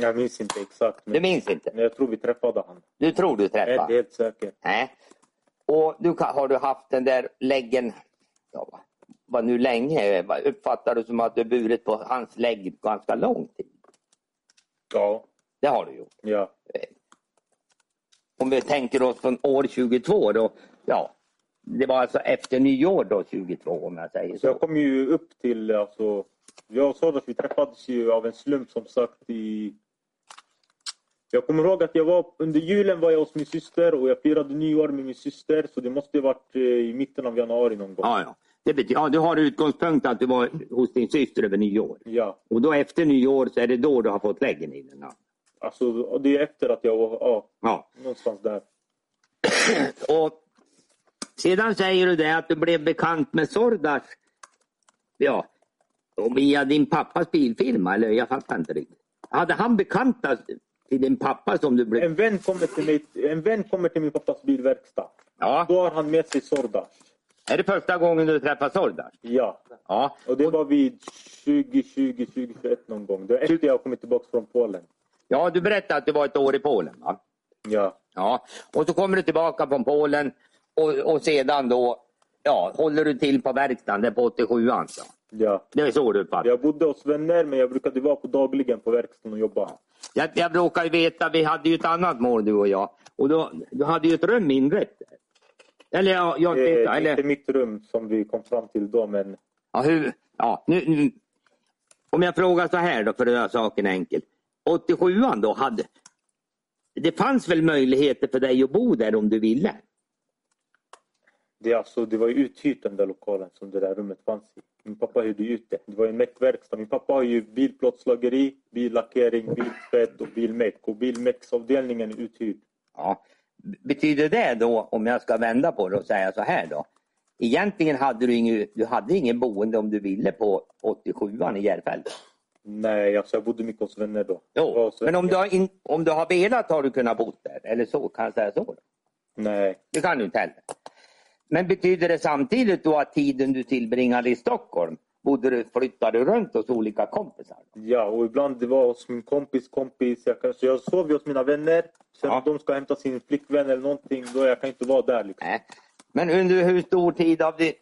Jag minns inte exakt. Du minns inte? Men jag tror vi träffade han. Du tror du Jag är inte träffade? helt säker. Nej. Och du, har du haft den där läggen, ja, vad- nu länge uppfattar du som att du burit på hans lägg ganska lång tid? Ja. Det har du gjort. Ja. Om vi tänker oss från år 22 då, ja, det var alltså efter nyår då 22 om jag säger Så jag kom ju upp till, alltså, jag och Sodas vi träffades ju av en slump som sagt i... Jag kommer ihåg att jag var, under julen var jag hos min syster och jag firade nyår med min syster så det måste ha varit eh, i mitten av januari någon gång. Ja, ja. Det betyder, ja, du har utgångspunkt att du var hos din syster över nyår. Ja. Och då efter nyår så är det då du har fått den. Ja. Alltså det är efter att jag var, ja, ja. någonstans där. Och sedan säger du det att du blev bekant med Sordas. Ja, och via din pappas bilfirma, eller jag fattar inte riktigt. Hade han bekanta till din pappa som du blev... En vän kommer till, mig, en vän kommer till min pappas bilverkstad. Ja. Då har han med sig Sordas. Är det första gången du träffar Sordas? Ja. Ja. Och det var vid 2020, 2021 någon gång. Det var efter jag kommit tillbaka från Polen. Ja, du berättade att du var ett år i Polen va? Ja. Ja, och så kommer du tillbaka från Polen och, och sedan då ja, håller du till på verkstaden där på 87 alltså. Ja. Det är så du uppfattar Jag bodde hos vänner men jag brukade vara på dagligen på verkstaden och jobba. jag, jag råkar ju veta, vi hade ju ett annat mål du och jag. Och då, du hade ju ett rum inrett. Eller ja, jag Det vet är eller inte mitt rum som vi kom fram till då men ja, hur, ja, nu, nu, om jag frågar så här då för att göra saken enkel. 87an då hade, det fanns väl möjligheter för dig att bo där om du ville? det, alltså, det var ju uthyrt den där lokalen som det där rummet fanns i. Min pappa hyrde ut det. Det var en meckverkstad. Min pappa har ju bilplåtslageri, billackering, biltvätt och bilmeck. Och bilmecksavdelningen är uthyrd. Ja. Betyder det då, om jag ska vända på det och säga så här då. Egentligen hade du ingen, du hade ingen boende om du ville på 87an i Järfälla. Nej, alltså jag bodde mycket hos vänner då. Jo, men om du, har in, om du har velat har du kunnat bo där. Eller så, kan jag säga så? Då? Nej. Det kan du inte heller. Men betyder det samtidigt då att tiden du tillbringade i Stockholm bodde du, flyttade du runt hos olika kompisar? Ja, och ibland det var hos min kompis kompis. Jag, kan, så jag sov hos mina vänner. Sen om de ska hämta sin flickvän eller någonting, då jag kan inte vara där. Liksom. Nej. Men under hur stor tid av det...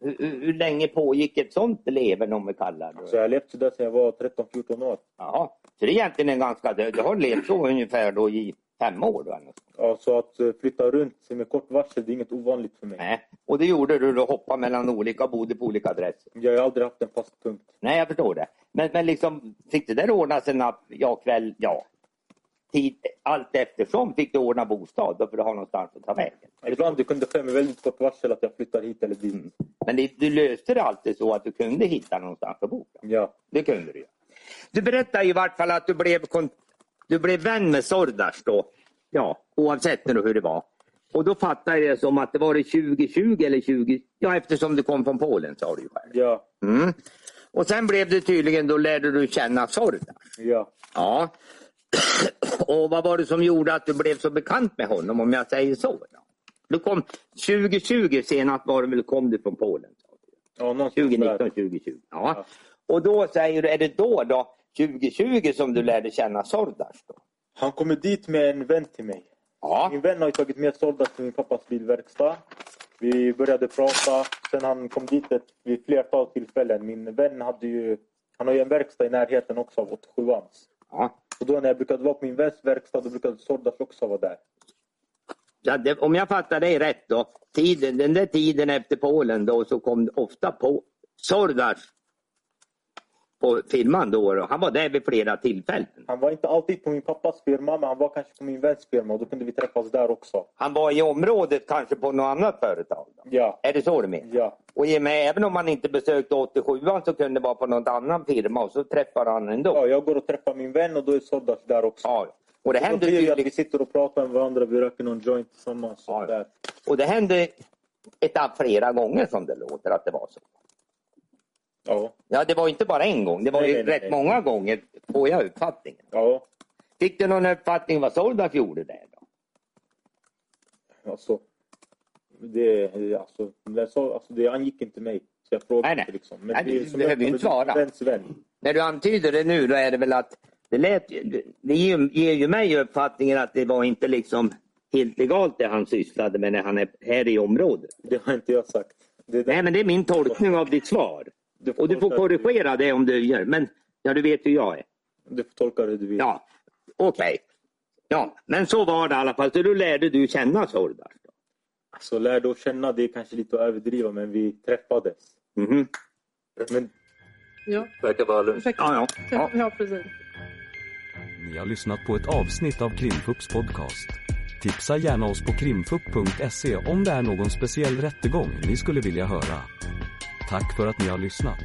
Hur, hur, länge pågick ett sånt leven om vi kallar det? Så jag har levt sedan jag var 13-14 år. Jaha, så det är egentligen en ganska... Du har levt så ungefär då i fem år då? Ja, så att eh, flytta runt med kort varsel, det är inget ovanligt för mig. Nej. Och det gjorde du då, hoppa mellan olika, bodde på olika adresser? Jag har aldrig haft en fast punkt. Nej, jag förstår det. Men, men liksom, fick det där ordna sig natt, ja, kväll, ja. Tid, allt eftersom fick du ordna bostad då för att ha någonstans att ta vägen. Ibland det kunde ske med väldigt kort varsel att jag flyttar hit eller dit. Men det, du löste det alltid så att du kunde hitta någonstans att bo? Ja. Det kunde du. Du berättade i vart fall att du blev, du blev vän med Sordas då. Ja, oavsett nu hur det var. Och då fattar jag det som att det var det 2020 eller 20... Ja, eftersom du kom från Polen sa du ju själv. Ja. Mm. Och sen blev det tydligen, då lärde du känna Sordas. Ja. Ja. Och vad var det som gjorde att du blev så bekant med honom om jag säger så? Då? Du kom 2020 senast var det väl kom du från Polen? Ja, någonstans 2019, där. 2020. Ja. Och då säger du, är det då då 2020 som du lärde känna Sordas? Då? Han kommer dit med en vän till mig. Ja. Min vän har tagit med Sordas till min pappas bilverkstad. Vi började prata. Sen han kom dit ett, vid flertal tillfällen. Min vän hade ju, han har ju en verkstad i närheten också av 87ans. Ja. Och då när jag brukade vara på min väns verkstad då brukade Sordas också vara där. Ja, det, om jag fattar dig rätt då, tiden, den där tiden efter Polen då så kom ofta på Sordas på firman då, då. Han var där vid flera tillfällen. Han var inte alltid på min pappas firma men han var kanske på min väns firma och då kunde vi träffas där också. Han var i området kanske på något annat företag? Då. Ja. Är det så du menar? Ja. Och i och med, även om han inte besökte 87 så kunde det vara på någon annan firma och så träffade han ändå? Ja, jag går och träffar min vän och då är Sordas där också. Ja. Och det händer det att vi sitter och pratar med varandra, vi röker någon joint tillsammans. Ja. Där. Och det hände ett, flera gånger som det låter att det var så. Ja. Ja, det var inte bara en gång. Det var Nej, rätt nej. många gånger, får jag uppfattningen. Ja. Fick du någon uppfattning vad Sordas gjorde där då? Alltså, det, alltså, det, så, alltså, det angick inte mig. Så jag frågade Nej, nej. inte liksom. Men Nej, det du behöver ju inte svara. När du antyder det nu, då är det väl att Det, lät, det ger, ju- ger ju mig uppfattningen att det var inte liksom helt legalt det han sysslade med när han är här i området. Det har inte jag sagt. Nej, men det är min tolkning av ditt svar. Du får Och du får korrigera det om du gör. Men ja, du vet hur jag är. Du får tolka det du vill. Ja, okej. Ja, men så var det i alla fall. Så då lärde du känna Sordas. då. Så lärde att känna, det är kanske lite att överdriva, men vi träffades. Mhm. Men Ja, Verkar vara lugnt. Ja, ja. Ja, precis. Ni har lyssnat på ett avsnitt av Krimfupps podcast. Tipsa gärna oss på krimfupp.se om det är någon speciell rättegång ni skulle vilja höra. Tack för att ni har lyssnat.